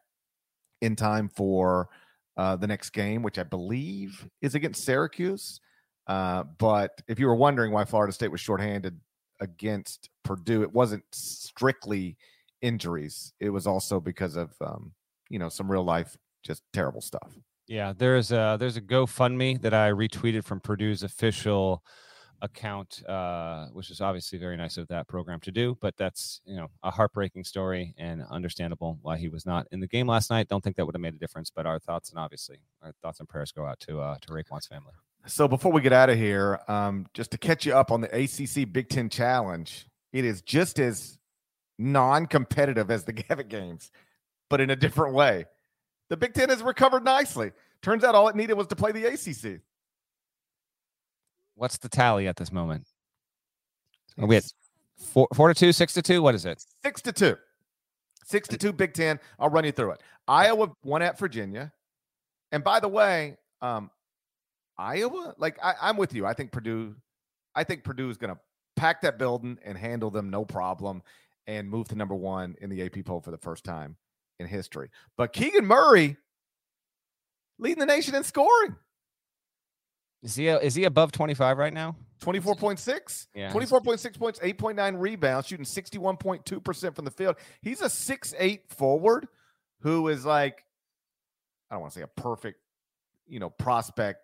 in time for uh, the next game which i believe is against syracuse. Uh, but if you were wondering why florida state was shorthanded against purdue it wasn't strictly injuries. It was also because of um, you know some real life just terrible stuff. Yeah, there's a there's a GoFundMe that I retweeted from Purdue's official account, uh, which is obviously very nice of that program to do. But that's you know a heartbreaking story and understandable why he was not in the game last night. Don't think that would have made a difference. But our thoughts and obviously our thoughts and prayers go out to uh, to RayQuan's family. So before we get out of here, um, just to catch you up on the ACC Big Ten Challenge, it is just as non-competitive as the Gavitt games, but in a different way. The Big Ten has recovered nicely. Turns out all it needed was to play the ACC. What's the tally at this moment? Are we at four, four to two, six to two? What is it? Six to two. Six to two, Big Ten. I'll run you through it. Iowa won at Virginia. And by the way, um, Iowa, like I, I'm with you. I think Purdue, I think Purdue is going to pack that building and handle them no problem and move to number one in the AP poll for the first time in history. But Keegan Murray leading the nation in scoring. Is he is he above 25 right now? 24.6. Yeah. 24.6 points, 8.9 rebounds, shooting 61.2% from the field. He's a six-eight forward who is like I don't want to say a perfect, you know, prospect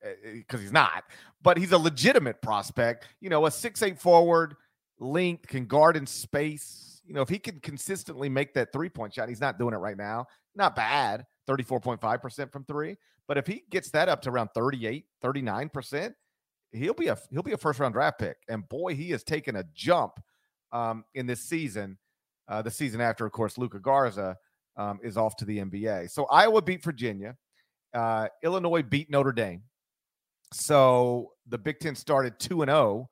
because eh, eh, he's not, but he's a legitimate prospect. You know, a six-eight forward, linked, can guard in space, you know, if he can consistently make that three point shot, he's not doing it right now. Not bad, 34.5% from three. But if he gets that up to around 38, 39%, he'll be a he'll be a first round draft pick. And boy, he has taken a jump um, in this season. Uh, the season after, of course, Luka Garza um, is off to the NBA. So Iowa beat Virginia. Uh, Illinois beat Notre Dame. So the Big Ten started 2 and 0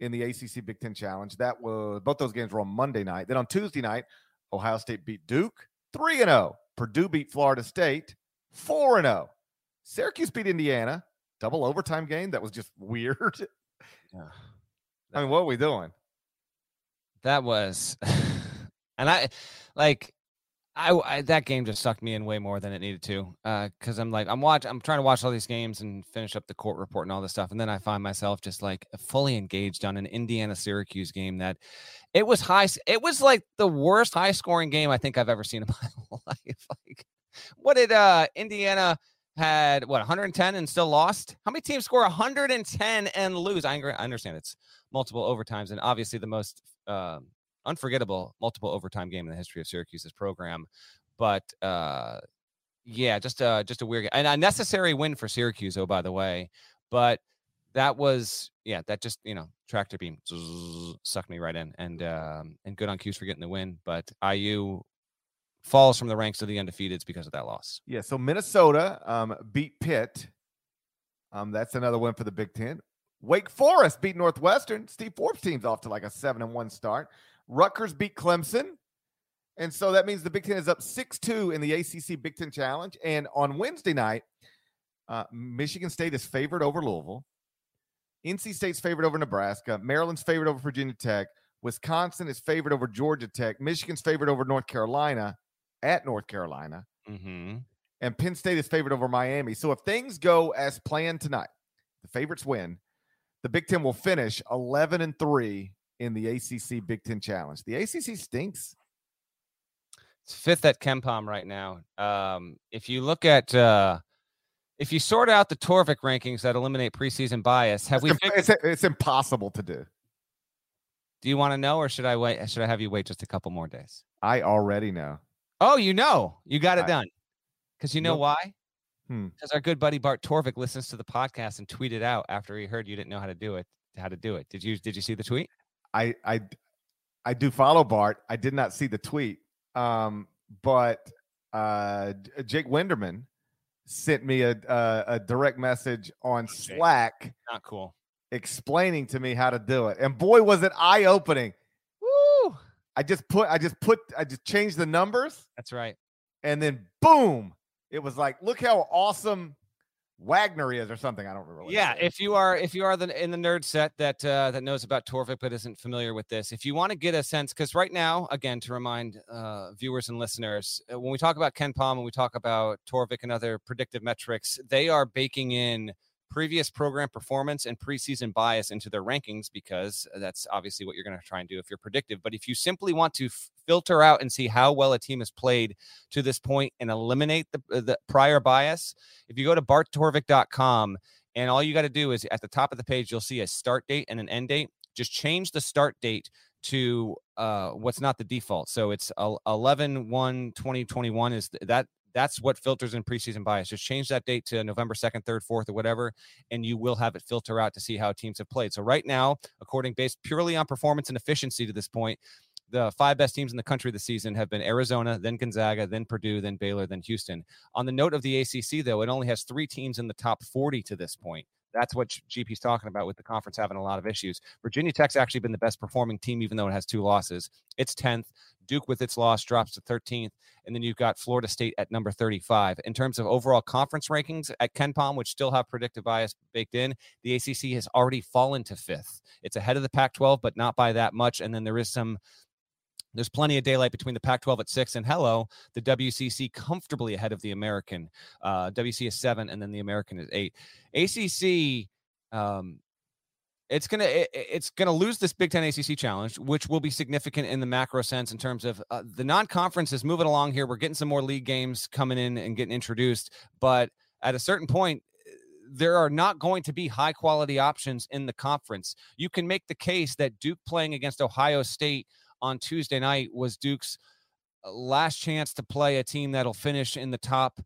in the ACC Big Ten Challenge. That was both those games were on Monday night. Then on Tuesday night, Ohio State beat Duke 3 and 0. Purdue beat Florida State 4 and 0. Syracuse beat Indiana, double overtime game. That was just weird. Yeah. I mean, what are we doing? That was, and I like I, I, that game just sucked me in way more than it needed to. Uh, because I'm like I'm watch I'm trying to watch all these games and finish up the court report and all this stuff, and then I find myself just like fully engaged on an Indiana Syracuse game that it was high. It was like the worst high scoring game I think I've ever seen in my life. Like, what did uh Indiana had what 110 and still lost? How many teams score 110 and lose? I understand it's multiple overtimes and obviously the most um unforgettable multiple overtime game in the history of Syracuse's program. But uh, yeah, just a just a weird and a necessary win for Syracuse. Oh, by the way, but that was yeah, that just you know tractor beam sucked me right in, and um, and good on Cuse for getting the win. But IU falls from the ranks of the undefeateds because of that loss. Yeah, so Minnesota um, beat Pitt. Um, that's another win for the Big Ten. Wake Forest beat Northwestern. Steve Forbes team's off to like a seven and one start. Rutgers beat Clemson. And so that means the Big Ten is up 6 2 in the ACC Big Ten Challenge. And on Wednesday night, uh, Michigan State is favored over Louisville. NC State's favored over Nebraska. Maryland's favored over Virginia Tech. Wisconsin is favored over Georgia Tech. Michigan's favored over North Carolina at North Carolina. Mm-hmm. And Penn State is favored over Miami. So if things go as planned tonight, the favorites win. The Big Ten will finish 11 and 3 in the ACC Big Ten Challenge. The ACC stinks. It's fifth at KenPom right now. Um, if you look at uh, if you sort out the Torvik rankings that eliminate preseason bias, have it's we? Imp- it's, it's impossible to do. Do you want to know, or should I wait? Should I have you wait just a couple more days? I already know. Oh, you know, you got it done. Because you know why? Hmm. Because our good buddy Bart Torvik listens to the podcast and tweeted out after he heard you didn't know how to do it. How to do it? Did you? Did you see the tweet? I I I do follow Bart. I did not see the tweet. Um, but uh Jake Winderman sent me a a, a direct message on Jake. Slack Not cool. explaining to me how to do it. And boy was it eye opening. I just put I just put I just changed the numbers That's right. and then boom, it was like look how awesome Wagner is or something. I don't remember. Yeah, if you are if you are the in the nerd set that uh, that knows about Torvik but isn't familiar with this, if you want to get a sense, because right now, again, to remind uh, viewers and listeners, uh, when we talk about KenPom and we talk about Torvik and other predictive metrics, they are baking in previous program performance and preseason bias into their rankings because that's obviously what you're going to try and do if you're predictive. But if you simply want to f- filter out and see how well a team has played to this point and eliminate the, uh, the prior bias, if you go to barttorvik.com and all you got to do is at the top of the page, you'll see a start date and an end date. Just change the start date to uh, what's not the default. So it's 11 1 2021 is th- that. That's what filters in preseason bias. Just change that date to November 2nd, 3rd, 4th, or whatever, and you will have it filter out to see how teams have played. So, right now, according based purely on performance and efficiency to this point, the five best teams in the country this season have been Arizona, then Gonzaga, then Purdue, then Baylor, then Houston. On the note of the ACC, though, it only has three teams in the top 40 to this point. That's what GP's talking about with the conference having a lot of issues. Virginia Tech's actually been the best performing team, even though it has two losses. It's 10th. Duke, with its loss, drops to 13th. And then you've got Florida State at number 35. In terms of overall conference rankings at KenPom, which still have predictive bias baked in, the ACC has already fallen to fifth. It's ahead of the Pac 12, but not by that much. And then there is some there's plenty of daylight between the Pac 12 at six and hello, the WCC comfortably ahead of the American. Uh, WC is seven, and then the American is eight. ACC, um, it's gonna it- it's gonna lose this Big Ten ACC challenge, which will be significant in the macro sense in terms of uh, the non-conference is moving along here. We're getting some more league games coming in and getting introduced, but at a certain point, there are not going to be high quality options in the conference. You can make the case that Duke playing against Ohio State on Tuesday night was Duke's uh, last chance to play a team that'll finish in the top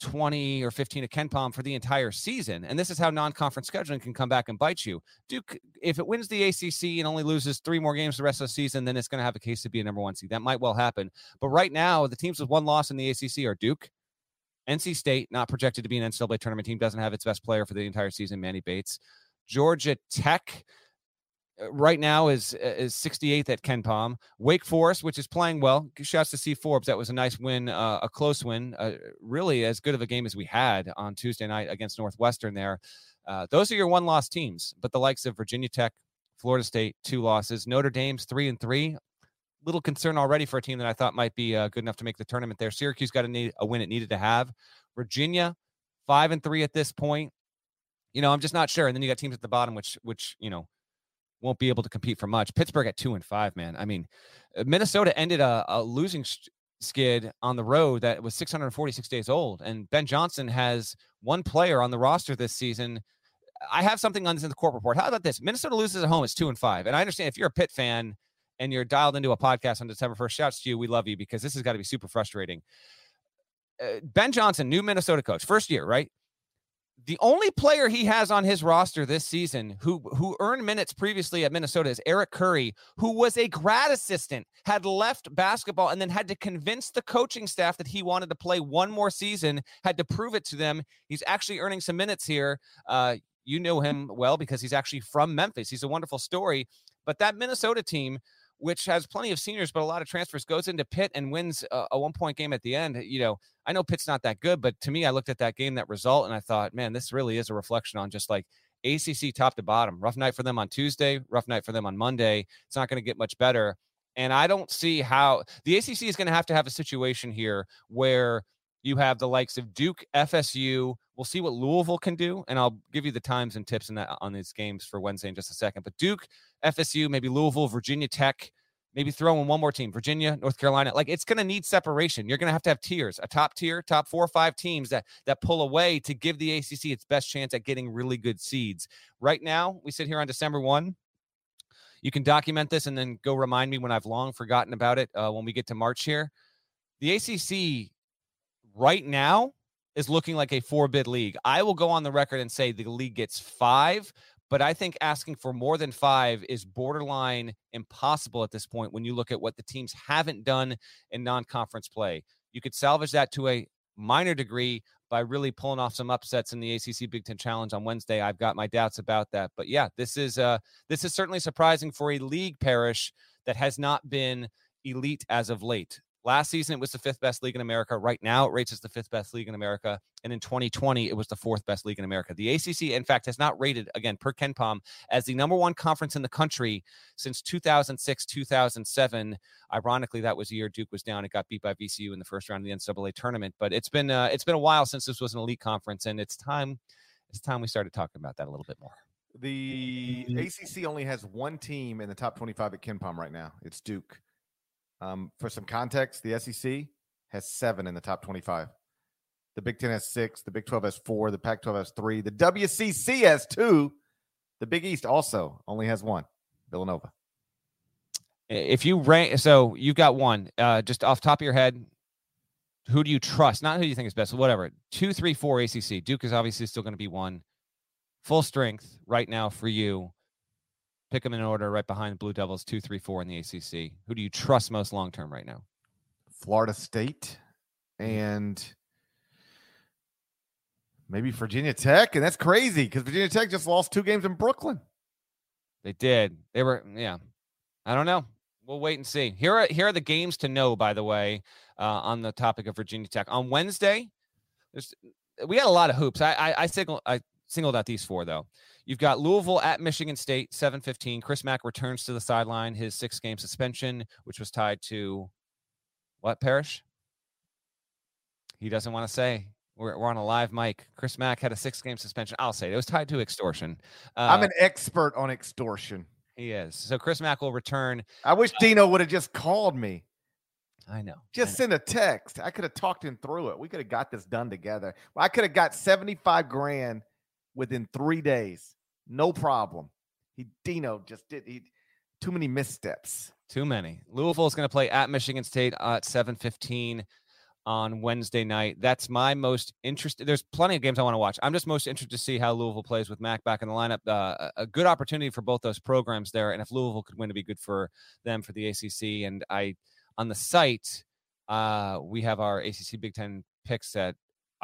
20 or 15 of KenPom for the entire season. And this is how non conference scheduling can come back and bite you. Duke, if it wins the ACC and only loses three more games the rest of the season, then it's going to have a case to be a number one seed. That might well happen. But right now, the teams with one loss in the ACC are Duke. NC State, not projected to be an NCAA tournament team, doesn't have its best player for the entire season, Manny Bates. Georgia Tech, right now is is 68th at KenPom. Wake Forest, which is playing well. Shouts to C Forbes. That was a nice win, uh, a close win. Uh, really as good of a game as we had on Tuesday night against Northwestern. There, uh, those are your one loss teams. But the likes of Virginia Tech, Florida State, two losses. Notre Dame's three and three. Little concern already for a team that I thought might be uh, good enough to make the tournament. There, Syracuse got a, need, a win it needed to have. Virginia, five and three at this point. You know, I'm just not sure. And then you got teams at the bottom, which which you know won't be able to compete for much. Pittsburgh at two and five, man. I mean, uh, Minnesota ended a, a losing skid on the road that was 646 days old, and Ben Johnson has one player on the roster this season. I have something on this in the court report. How about this? Minnesota loses at home. It's two and five, and I understand if you're a Pitt fan and you're dialed into a podcast on December 1st. Shouts to you. We love you because this has got to be super frustrating. Uh, ben Johnson, new Minnesota coach, first year, right? The only player he has on his roster this season who who earned minutes previously at Minnesota is Eric Curry, who was a grad assistant, had left basketball and then had to convince the coaching staff that he wanted to play one more season, had to prove it to them. He's actually earning some minutes here. Uh, you know him well because he's actually from Memphis. He's a wonderful story. But that Minnesota team, which has plenty of seniors but a lot of transfers, goes into Pitt and wins a, a one point game at the end. You know, I know Pitt's not that good, but to me, I looked at that game, that result, and I thought, man, this really is a reflection on just like ACC top to bottom. Rough night for them on Tuesday, rough night for them on Monday. It's not going to get much better. And I don't see how the ACC is going to have to have a situation here where you have the likes of Duke, FSU. We'll see what Louisville can do, and I'll give you the times and tips in that on these games for Wednesday in just a second. But Duke, FSU, maybe Louisville, Virginia Tech, maybe throw in one more team, Virginia, North Carolina. Like it's going to need separation. You're going to have to have tiers, a top tier, top four or five teams that that pull away to give the ACC its best chance at getting really good seeds. Right now, we sit here on December 1. You can document this and then go remind me when I've long forgotten about it uh, when we get to March here. The ACC right now is looking like a four bid league. I will go on the record and say the league gets five, but I think asking for more than five is borderline impossible at this point when you look at what the teams haven't done in non conference play. You could salvage that to a minor degree by really pulling off some upsets in the ACC Big Ten Challenge on Wednesday. I've got my doubts about that, but yeah, this is uh this is certainly surprising for a league Parrish that has not been elite as of late. Last season, it was the fifth best league in America. Right now, it rates as the fifth best league in America. And in 2020, it was the fourth best league in America. The ACC, in fact, has not rated, again, per KenPom, as the number one conference in the country since 2006, 2007. Ironically, that was the year Duke was down. It got beat by VCU in the first round of the NCAA tournament. But it's been uh, it's been a while since this was an elite conference, and it's time it's time we started talking about that a little bit more. The ACC only has one team in the top 25 at KenPom right now. It's Duke. Um, for some context, the SEC has seven in the top 25. The Big Ten has six. The Big 12 has four. The Pac 12 has three. The WCC has two. The Big East also only has one Villanova. If you rank, so you've got one, uh, just off top of your head, who do you trust? Not who do you think is best, whatever. Two, three, four ACC. Duke is obviously still going to be one. Full strength right now for you. Pick them in order right behind the Blue Devils, two, three, four in the ACC. Who do you trust most long term right now? Florida State and maybe Virginia Tech. And that's crazy because Virginia Tech just lost two games in Brooklyn. They did. They were, yeah. I don't know. We'll wait and see. Here are here are the games to know, by the way, uh, on the topic of Virginia Tech. On Wednesday, there's we had a lot of hoops. I I, I singled I singled out these four though. You've got Louisville at Michigan State, 7:15. Chris Mack returns to the sideline. His six-game suspension, which was tied to what Parrish? He doesn't want to say. We're, we're on a live mic. Chris Mack had a six-game suspension. I'll say it, it was tied to extortion. Uh, I'm an expert on extortion. He is. So Chris Mack will return. I wish uh, Dino would have just called me. I know. Just I know. send a text. I could have talked him through it. We could have got this done together. Well, I could have got 75 grand within three days. No problem. He Dino just did he too many missteps. Too many. Louisville is going to play at Michigan State at 7:15 on Wednesday night. That's my most interested. There's plenty of games I want to watch. I'm just most interested to see how Louisville plays with Mack back in the lineup. Uh, a good opportunity for both those programs there, and if Louisville could win, it'd be good for them for the ACC. And I on the site, uh, we have our ACC Big Ten picks at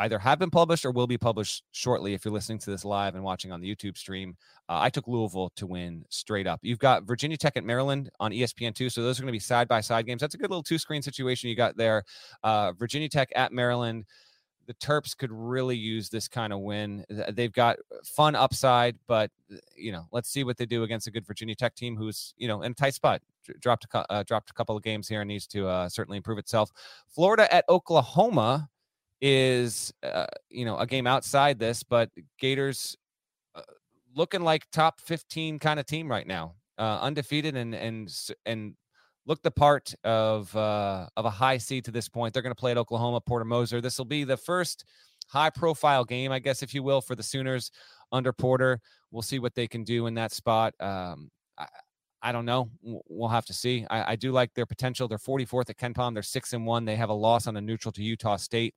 either have been published or will be published shortly if you're listening to this live and watching on the YouTube stream. Uh, I took Louisville to win straight up. You've got Virginia Tech at Maryland on ESPN2. So those are going to be side by side games. That's a good little two screen situation you got there. Uh, Virginia Tech at Maryland. The Terps could really use this kind of win. They've got fun upside, but you know, let's see what they do against a good Virginia Tech team who's you know in a tight spot. Dropped a uh, dropped a couple of games here and needs to uh, certainly improve itself. Florida at Oklahoma is uh, you know a game outside this, but Gators uh, looking like top 15 kind of team right now, uh, undefeated and and and look the part of uh, of a high seed to this point. They're going to play at Oklahoma Porter Moser. This will be the first high profile game, I guess, if you will, for the Sooners under Porter. We'll see what they can do in that spot. Um, I, don't know. We'll have to see. I, I, do like their potential. They're 44th at KenPom. They're six and one. They have a loss on a neutral to Utah State.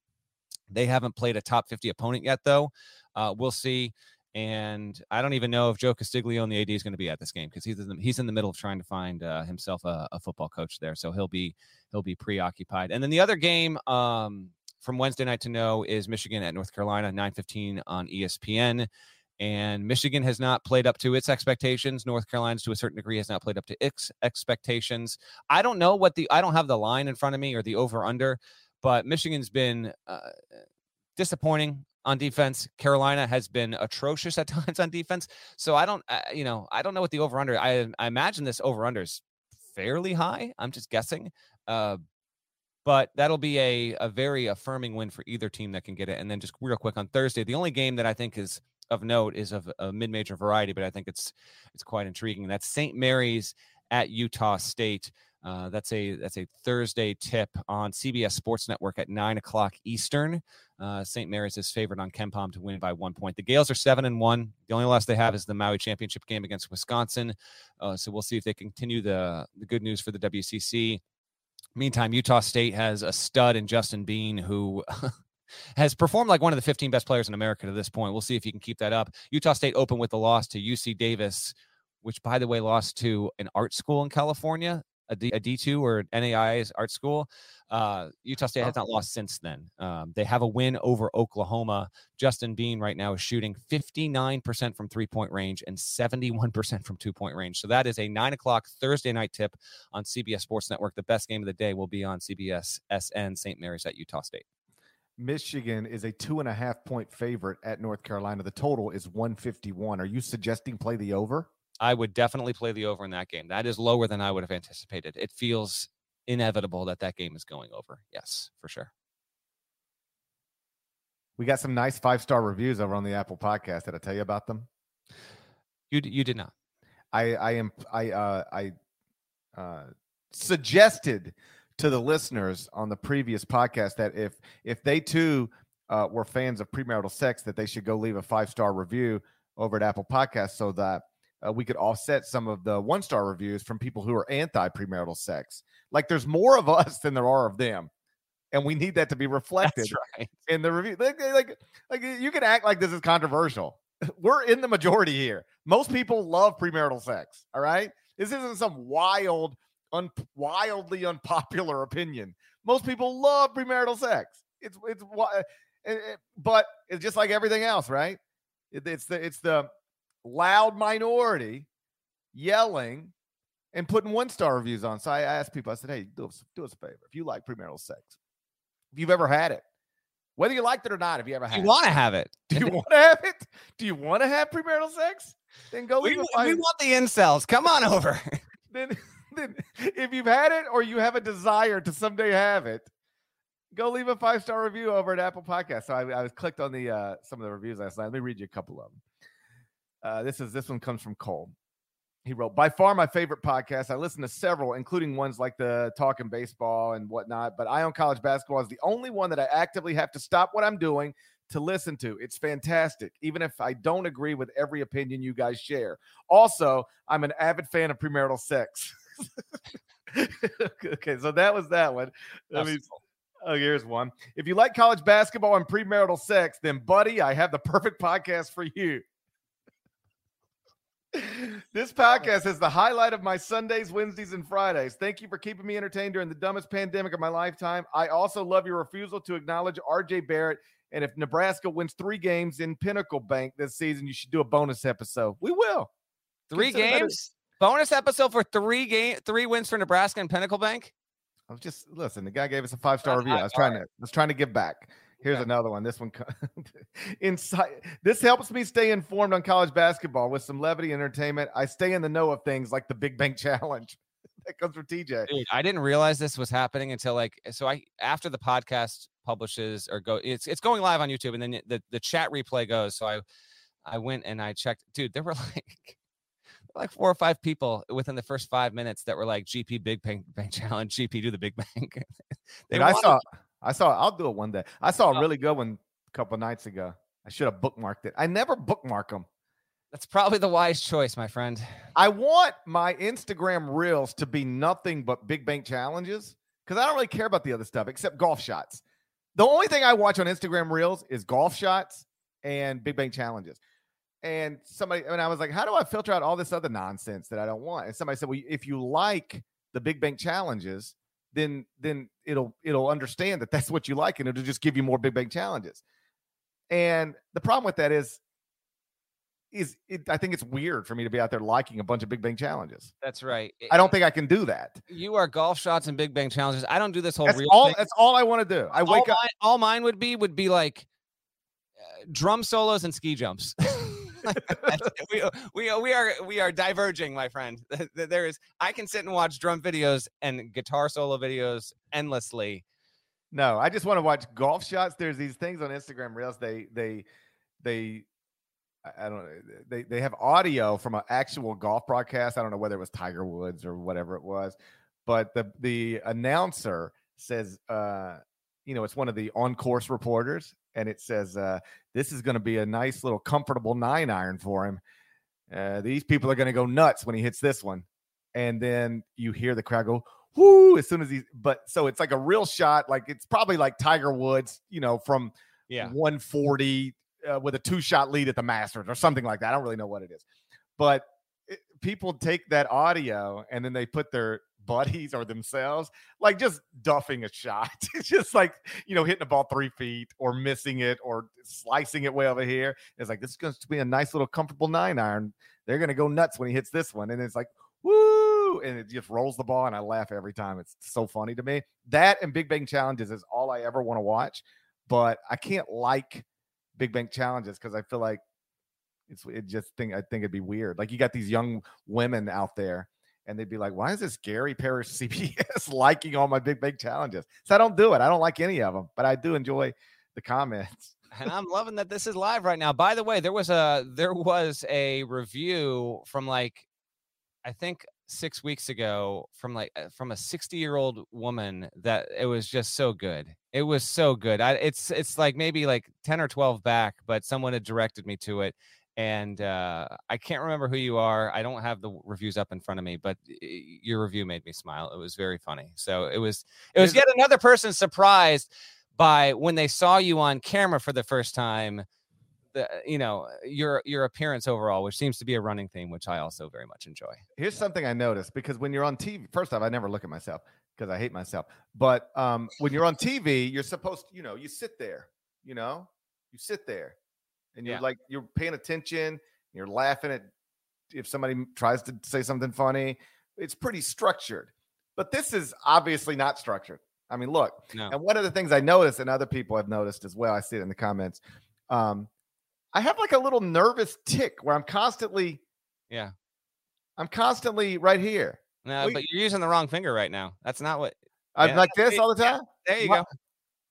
They haven't played a top 50 opponent yet, though. Uh, we'll see. And I don't even know if Joe Castiglione, the AD, is going to be at this game because he's in the, he's in the middle of trying to find uh, himself a, a, football coach there, so he'll be he'll be preoccupied. And then the other game um, from Wednesday night to know is Michigan at North Carolina, 9:15 on ESPN. And Michigan has not played up to its expectations. North Carolina, to a certain degree, has not played up to its expectations. I don't know what the I don't have the line in front of me or the over under but Michigan's been uh, disappointing on defense. Carolina has been atrocious at times on defense. So I don't, uh, you know, I don't know what the over under. I, I imagine this over under is fairly high. I'm just guessing. Uh, but that'll be a, a very affirming win for either team that can get it. And then just real quick on Thursday, the only game that I think is of note is of a mid-major variety, but I think it's it's quite intriguing. That's St. Mary's at Utah State. Uh, that's a that's a Thursday tip on CBS Sports Network at nine o'clock Eastern. Uh, St. Mary's is favored on KenPom to win by one point. The Gaels are seven and one. The only loss they have is the Maui Championship game against Wisconsin. Uh, so we'll see if they continue the the good news for the WCC. Meantime, Utah State has a stud in Justin Bean who. has performed like one of the 15 best players in America to this point. We'll see if he can keep that up. Utah State opened with the loss to UC Davis, which, by the way, lost to an art school in California a D, a D2 or NAIA's art school. Uh, Utah State has not lost since then. Um, they have a win over Oklahoma. Justin Bean right now is shooting 59% from three point range and 71% from two point range. So that is a nine o'clock Thursday night tip on CBS Sports Network. The best game of the day will be on CBS SN St. Mary's at Utah State. Michigan is a two and a half point favorite at North Carolina. The total is 151. Are you suggesting play the over? I would definitely play the over in that game. That is lower than I would have anticipated. It feels inevitable that that game is going over. Yes, for sure. We got some nice five star reviews over on the Apple Podcast. Did I tell you about them? You you did not. I I am I uh I uh suggested to the listeners on the previous podcast that if if they too uh, were fans of premarital sex, that they should go leave a five star review over at Apple Podcast so that uh, we could offset some of the one star reviews from people who are anti premarital sex. Like there's more of us than there are of them. And we need that to be reflected right. in the review. Like, eh, like, like eh, you can act like this is controversial. We're in the majority here. Most people love premarital sex. All right. This isn't some wild, un- wildly unpopular opinion. Most people love premarital sex. It's it's eh, but it's just like everything else, right? it's the it's the loud minority yelling and putting one star reviews on. So I asked people, I said, hey, do us, do us a favor. If you like premarital sex, if you've ever had it, whether you liked it or not, if you ever had you want to have it. Do you want to have it? Do you want to have premarital sex? Then go we, we want the incels. Come on over. then, then if you've had it or you have a desire to someday have it, go leave a five star review over at Apple Podcast. So I, I was clicked on the uh, some of the reviews last night. Let me read you a couple of them. Uh, this is this one comes from Cole. He wrote, by far my favorite podcast. I listen to several, including ones like the Talking Baseball and whatnot. But Eye on College Basketball is the only one that I actively have to stop what I'm doing to listen to. It's fantastic, even if I don't agree with every opinion you guys share. Also, I'm an avid fan of premarital sex. okay, so that was that one. I mean, oh, here's one. If you like college basketball and premarital sex, then buddy, I have the perfect podcast for you this podcast is the highlight of my Sundays, Wednesdays, and Fridays. Thank you for keeping me entertained during the dumbest pandemic of my lifetime. I also love your refusal to acknowledge RJ Barrett. And if Nebraska wins three games in Pinnacle Bank this season, you should do a bonus episode. We will. Three Consider games? Bonus episode for three game three wins for Nebraska and Pinnacle Bank? I was just listen, the guy gave us a five star review. I was trying to I was trying to give back. Here's okay. another one. This one, inside. This helps me stay informed on college basketball with some levity entertainment. I stay in the know of things like the Big Bang Challenge. that comes from TJ. Dude, I didn't realize this was happening until like so. I after the podcast publishes or go, it's it's going live on YouTube, and then the the chat replay goes. So I I went and I checked. Dude, there were like like four or five people within the first five minutes that were like GP Big Bang, Bank Challenge, GP do the Big Bang. they Dude, I saw I saw. I'll do it one day. I saw a oh. really good one a couple nights ago. I should have bookmarked it. I never bookmark them. That's probably the wise choice, my friend. I want my Instagram reels to be nothing but big bank challenges because I don't really care about the other stuff except golf shots. The only thing I watch on Instagram reels is golf shots and big bank challenges. And somebody, and I was like, how do I filter out all this other nonsense that I don't want? And somebody said, well, if you like the big bank challenges, then then it'll it'll understand that that's what you like and it'll just give you more big bang challenges and the problem with that is is it, I think it's weird for me to be out there liking a bunch of Big Bang challenges. That's right. I don't think I can do that. You are golf shots and Big Bang challenges. I don't do this whole. That's all. Thing. That's all I want to do. I all wake mine, up. All mine would be would be like uh, drum solos and ski jumps. we, we, we are we are diverging, my friend. There is I can sit and watch drum videos and guitar solo videos endlessly. No, I just want to watch golf shots. There's these things on Instagram Reels. They they they I don't know. They they have audio from an actual golf broadcast. I don't know whether it was Tiger Woods or whatever it was, but the the announcer says, uh, you know, it's one of the on course reporters, and it says, uh, "This is going to be a nice little comfortable nine iron for him. Uh, these people are going to go nuts when he hits this one." And then you hear the crowd go, "Whoo!" As soon as he, but so it's like a real shot, like it's probably like Tiger Woods, you know, from Yeah. 140 uh, with a two shot lead at the Masters or something like that. I don't really know what it is, but it, people take that audio and then they put their buddies or themselves like just duffing a shot. just like you know hitting the ball three feet or missing it or slicing it way over here. It's like this is going to be a nice little comfortable nine iron. They're going to go nuts when he hits this one, and it's like woo, and it just rolls the ball, and I laugh every time. It's so funny to me. That and Big Bang Challenges is all I ever want to watch, but I can't like Big Bang Challenges because I feel like it's it just think I think it'd be weird. Like you got these young women out there, and they'd be like, "Why is this Gary Parrish CBS liking all my Big Bang Challenges?" So I don't do it. I don't like any of them, but I do enjoy the comments. and I'm loving that this is live right now. By the way, there was a there was a review from like I think six weeks ago from like uh, from a 60 year old woman that it was just so good. It was so good. I it's it's like maybe like 10 or 12 back, but someone had directed me to it. And uh, I can't remember who you are. I don't have the reviews up in front of me, but your review made me smile. It was very funny. So it was it was yet another person surprised by when they saw you on camera for the first time the you know your your appearance overall which seems to be a running theme which i also very much enjoy Here's something I noticed because when you're on TV, first off, I never look at myself because I hate myself. But um, when you're on TV, you're supposed to, you know, you sit there, you know, you sit there and you're Yeah. like, you're paying attention, you're laughing at if somebody tries to say something funny. It's pretty structured. But this is obviously not structured. I mean, look, no and one of the things I noticed, and other people have noticed as well, I see it in the comments. Um, I have like a little nervous tick where I'm constantly, yeah I'm constantly right here. no Wait. but you're using the wrong finger right now that's not what I'm Yeah, like this all the time. there you My- go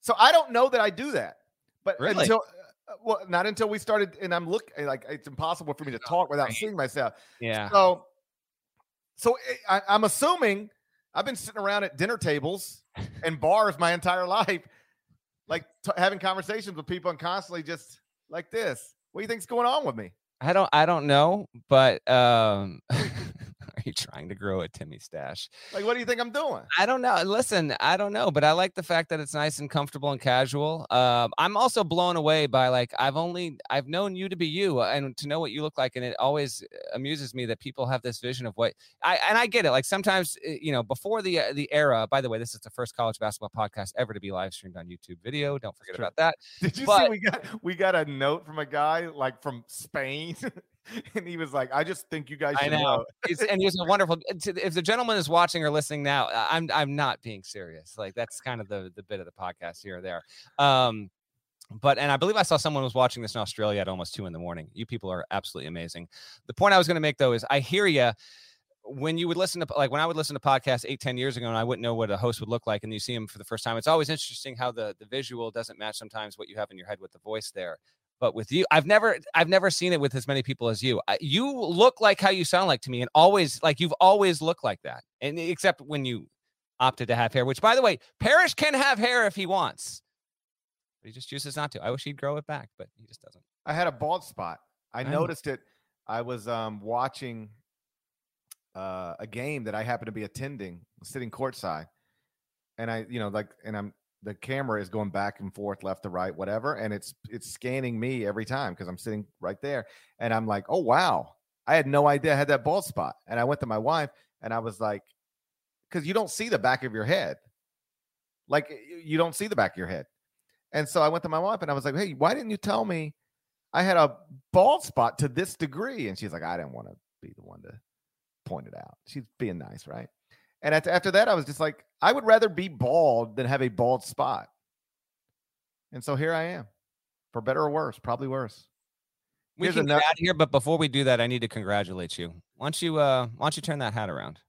So I don't know that I do that. But Really? until well, not until we started, and I'm looking like it's impossible for me to talk without seeing myself. yeah So, so I, I- I'm assuming I've been sitting around at dinner tables and bars my entire life, like t- having conversations with people and constantly just like this. What do you think's going on with me? i don't i don't know but um are you trying to grow a timmy stash Like, what do you think I'm doing? I don't know. Listen, I don't know, but I like the fact that it's nice and comfortable and casual. Um, I'm also blown away by like I've only I've known you to be you uh, and to know what you look like, and it always amuses me that people have this vision of what I and I get it. Like sometimes uh, you know before the uh, the era. By the way, this is the first college basketball podcast ever to be live streamed on YouTube video. Don't forget about that. Did you see we got we got a note from a guy like from Spain, and he was like, "I just think you guys I know. know." And he's a wonderful. If the gentleman is watching or listening now, I'm I'm not being serious. Like that's kind of the the bit of the podcast here or there. Um, but and I believe I saw someone was watching this in Australia at almost two in the morning. You people are absolutely amazing. The point I was going to make though is I hear you. When you would listen to like when I would listen to podcasts eight ten years ago and I wouldn't know what a host would look like and you see him for the first time, it's always interesting how the the visual doesn't match sometimes what you have in your head with the voice there but with you i've never i've never seen it with as many people as you I, you look like how you sound like to me and always like you've always looked like that and except when you opted to have hair which by the way parrish can have hair if he wants but he just chooses not to i wish he'd grow it back but he just doesn't I had a bald spot. I, know. noticed it. I was um, watching uh, a game that I happened to be attending, sitting courtside, and I, you know, like, and I'm the camera is going back and forth, left to right, whatever, and it's it's scanning me every time because I'm sitting right there, and I'm like, oh wow, I had no idea I had that bald spot, and I went to my wife, and I was like, because you don't see the back of your head, like you don't see the back of your head, and so I went to my wife, and I was like, hey, why didn't you tell me? I had a bald spot to this degree. And she's like, I didn't want to be the one to point it out. She's being nice, right? And after that, I was just like, I would rather be bald than have a bald spot. And so here I am, for better or worse, probably worse. we Here's can ano- get out here but before we do that i need to congratulate you. Why don't you uh why don't you turn that hat around?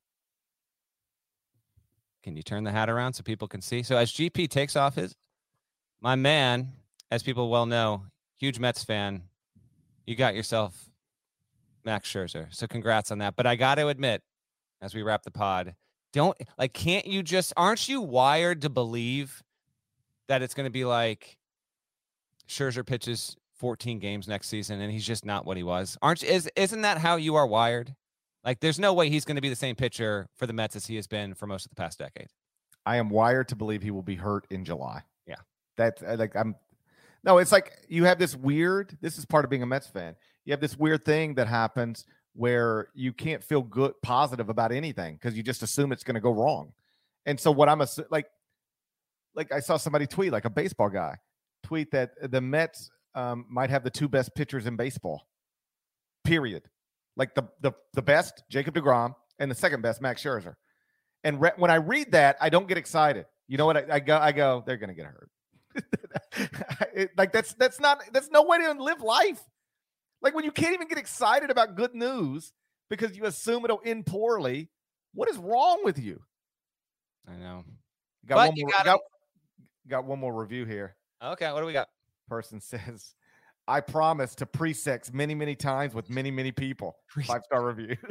Can you turn the hat around so people can see? So as gp takes off his my man as people well know huge mets fan you got yourself max scherzer. So congrats on that. But i got to admit as we wrap the pod Don't like can't you just aren't you wired to believe that it's going to be like Scherzer pitches 14 games next season and he's just not what he was? Aren't is isn't that how you are wired? Like there's no way he's going to be the same pitcher for the Mets as he has been for most of the past decade. I am wired to believe he will be hurt in July. Yeah. That's uh, like I'm no, it's like you have this weird, this is part of being a Mets fan. You have this weird thing that happens where you can't feel good positive about anything because you just assume it's going to go wrong. And so what I'm a like like I saw somebody tweet like a baseball guy tweet that the Mets um, might have the two best pitchers in baseball. Period. Like the the the best Jacob DeGrom and the second best Max Scherzer. And re- when I read that, I don't get excited. You know what? I, I go I go they're going to get hurt. it, like that's that's not that's no way to live life. Like when you can't even get excited about good news because you assume it'll end poorly. What is wrong with you? I know. Got But one more got, got one more review here. Okay, what do we got? Person says, I promise to pre-sex many, many times with many, many people. Five star review.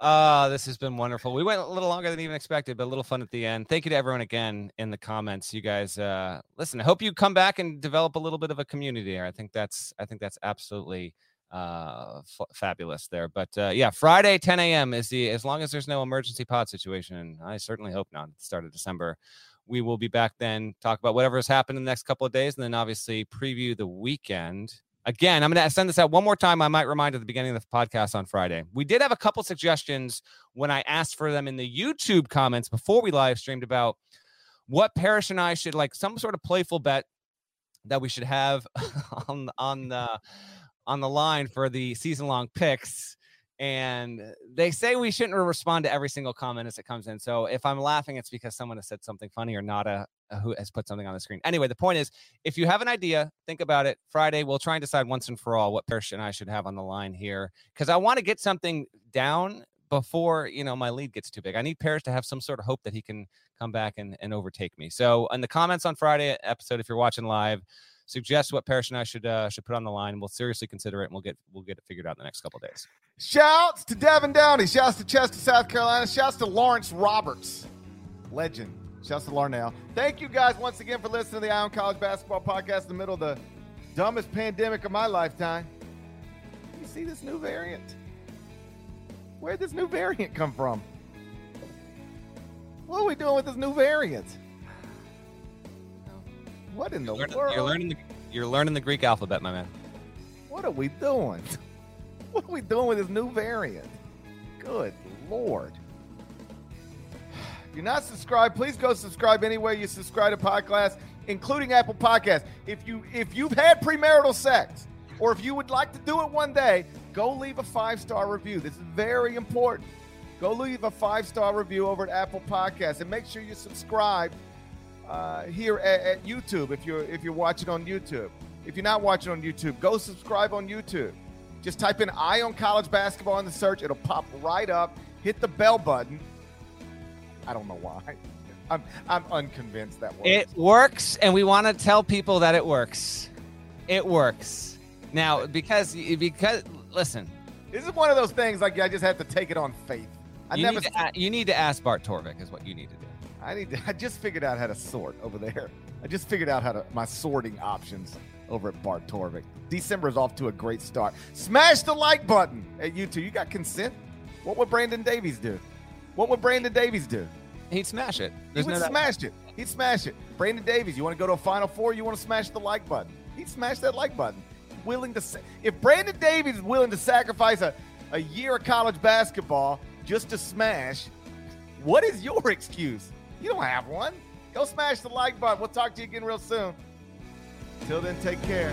Uh, this has been wonderful. We went a little longer than even expected, but a little fun at the end. Thank you to everyone again in the comments. You guys, uh, listen. I hope you come back and develop a little bit of a community here. I think that's, I think that's absolutely uh f- fabulous there. But uh, yeah, Friday 10 a.m. is the as long as there's no emergency pod situation. I certainly hope not. At the start of December, we will be back then. Talk about whatever has happened in the next couple of days, and then obviously preview the weekend. Again, I'm going to send this out one more time. I might remind at the beginning of the podcast on Friday. We did have a couple suggestions when I asked for them in the YouTube comments before we live streamed about what Parrish and I should like some sort of playful bet that we should have on on the on the line for the season long picks. And they say we shouldn't respond to every single comment as it comes in. So if I'm laughing, it's because someone has said something funny or not a, who has put something on the screen. Anyway, the point is, if you have an idea, think about it. Friday, we'll try and decide once and for all what Parrish and I should have on the line here because I want to get something down before you know my lead gets too big. I need Parrish to have some sort of hope that he can come back and, and overtake me. So in the comments on Friday episode, if you're watching live, suggest what Parrish and I should uh, should put on the line. We'll seriously consider it, and we'll get we'll get it figured out in the next couple days. Shouts to Devin Downey. Shouts to Chester, South Carolina. Shouts to Lawrence Roberts. Legend. Shouts to Larnell. Thank you guys once again for listening to the Eye on College Basketball Podcast in the middle of the dumbest pandemic of my lifetime. You see this new variant? Where'd this new variant come from? What are we doing with this new variant? What in the You're learning, world? you're learning the you're learning the Greek alphabet, my man. What are we doing? What are we doing with this new variant? Good Lord. If you're not subscribed, please go subscribe anywhere you subscribe to podcast, including Apple Podcasts. If you if you've had premarital sex, or if you would like to do it one day, go leave a five-star review. This is very important. Go leave a five-star review over at Apple Podcasts and make sure you subscribe uh, here at, at YouTube if you're if you're watching on YouTube. If you're not watching on YouTube, go subscribe on YouTube. Just type in "Eye on College Basketball" in the search; it'll pop right up. Hit the bell button. I don't know why. I'm I'm unconvinced that works. It works, and we want to tell people that it works. It works. Now, because because listen, this is one of those things like I just have to take it on faith. I you never. need, to, you need to ask Bart Torvik is what you need to do. I need. To, I just figured out how to sort over there. I just figured out how to my sorting options over at Bart Torvik. December is off to a great start. Smash the like button at YouTube. You got consent. What would Brandon Davies do? What would Brandon Davies do? He'd smash it. he would no smash it. He'd smash it. Brandon Davies, you want to go to a Final Four? You want to smash the like button? He'd smash that like button. Willing to, sa- if Brandon Davies is willing to sacrifice a, a year of college basketball just to smash, what is your excuse? You don't have one. Go smash the like button. We'll talk to you again real soon. Till then, take care.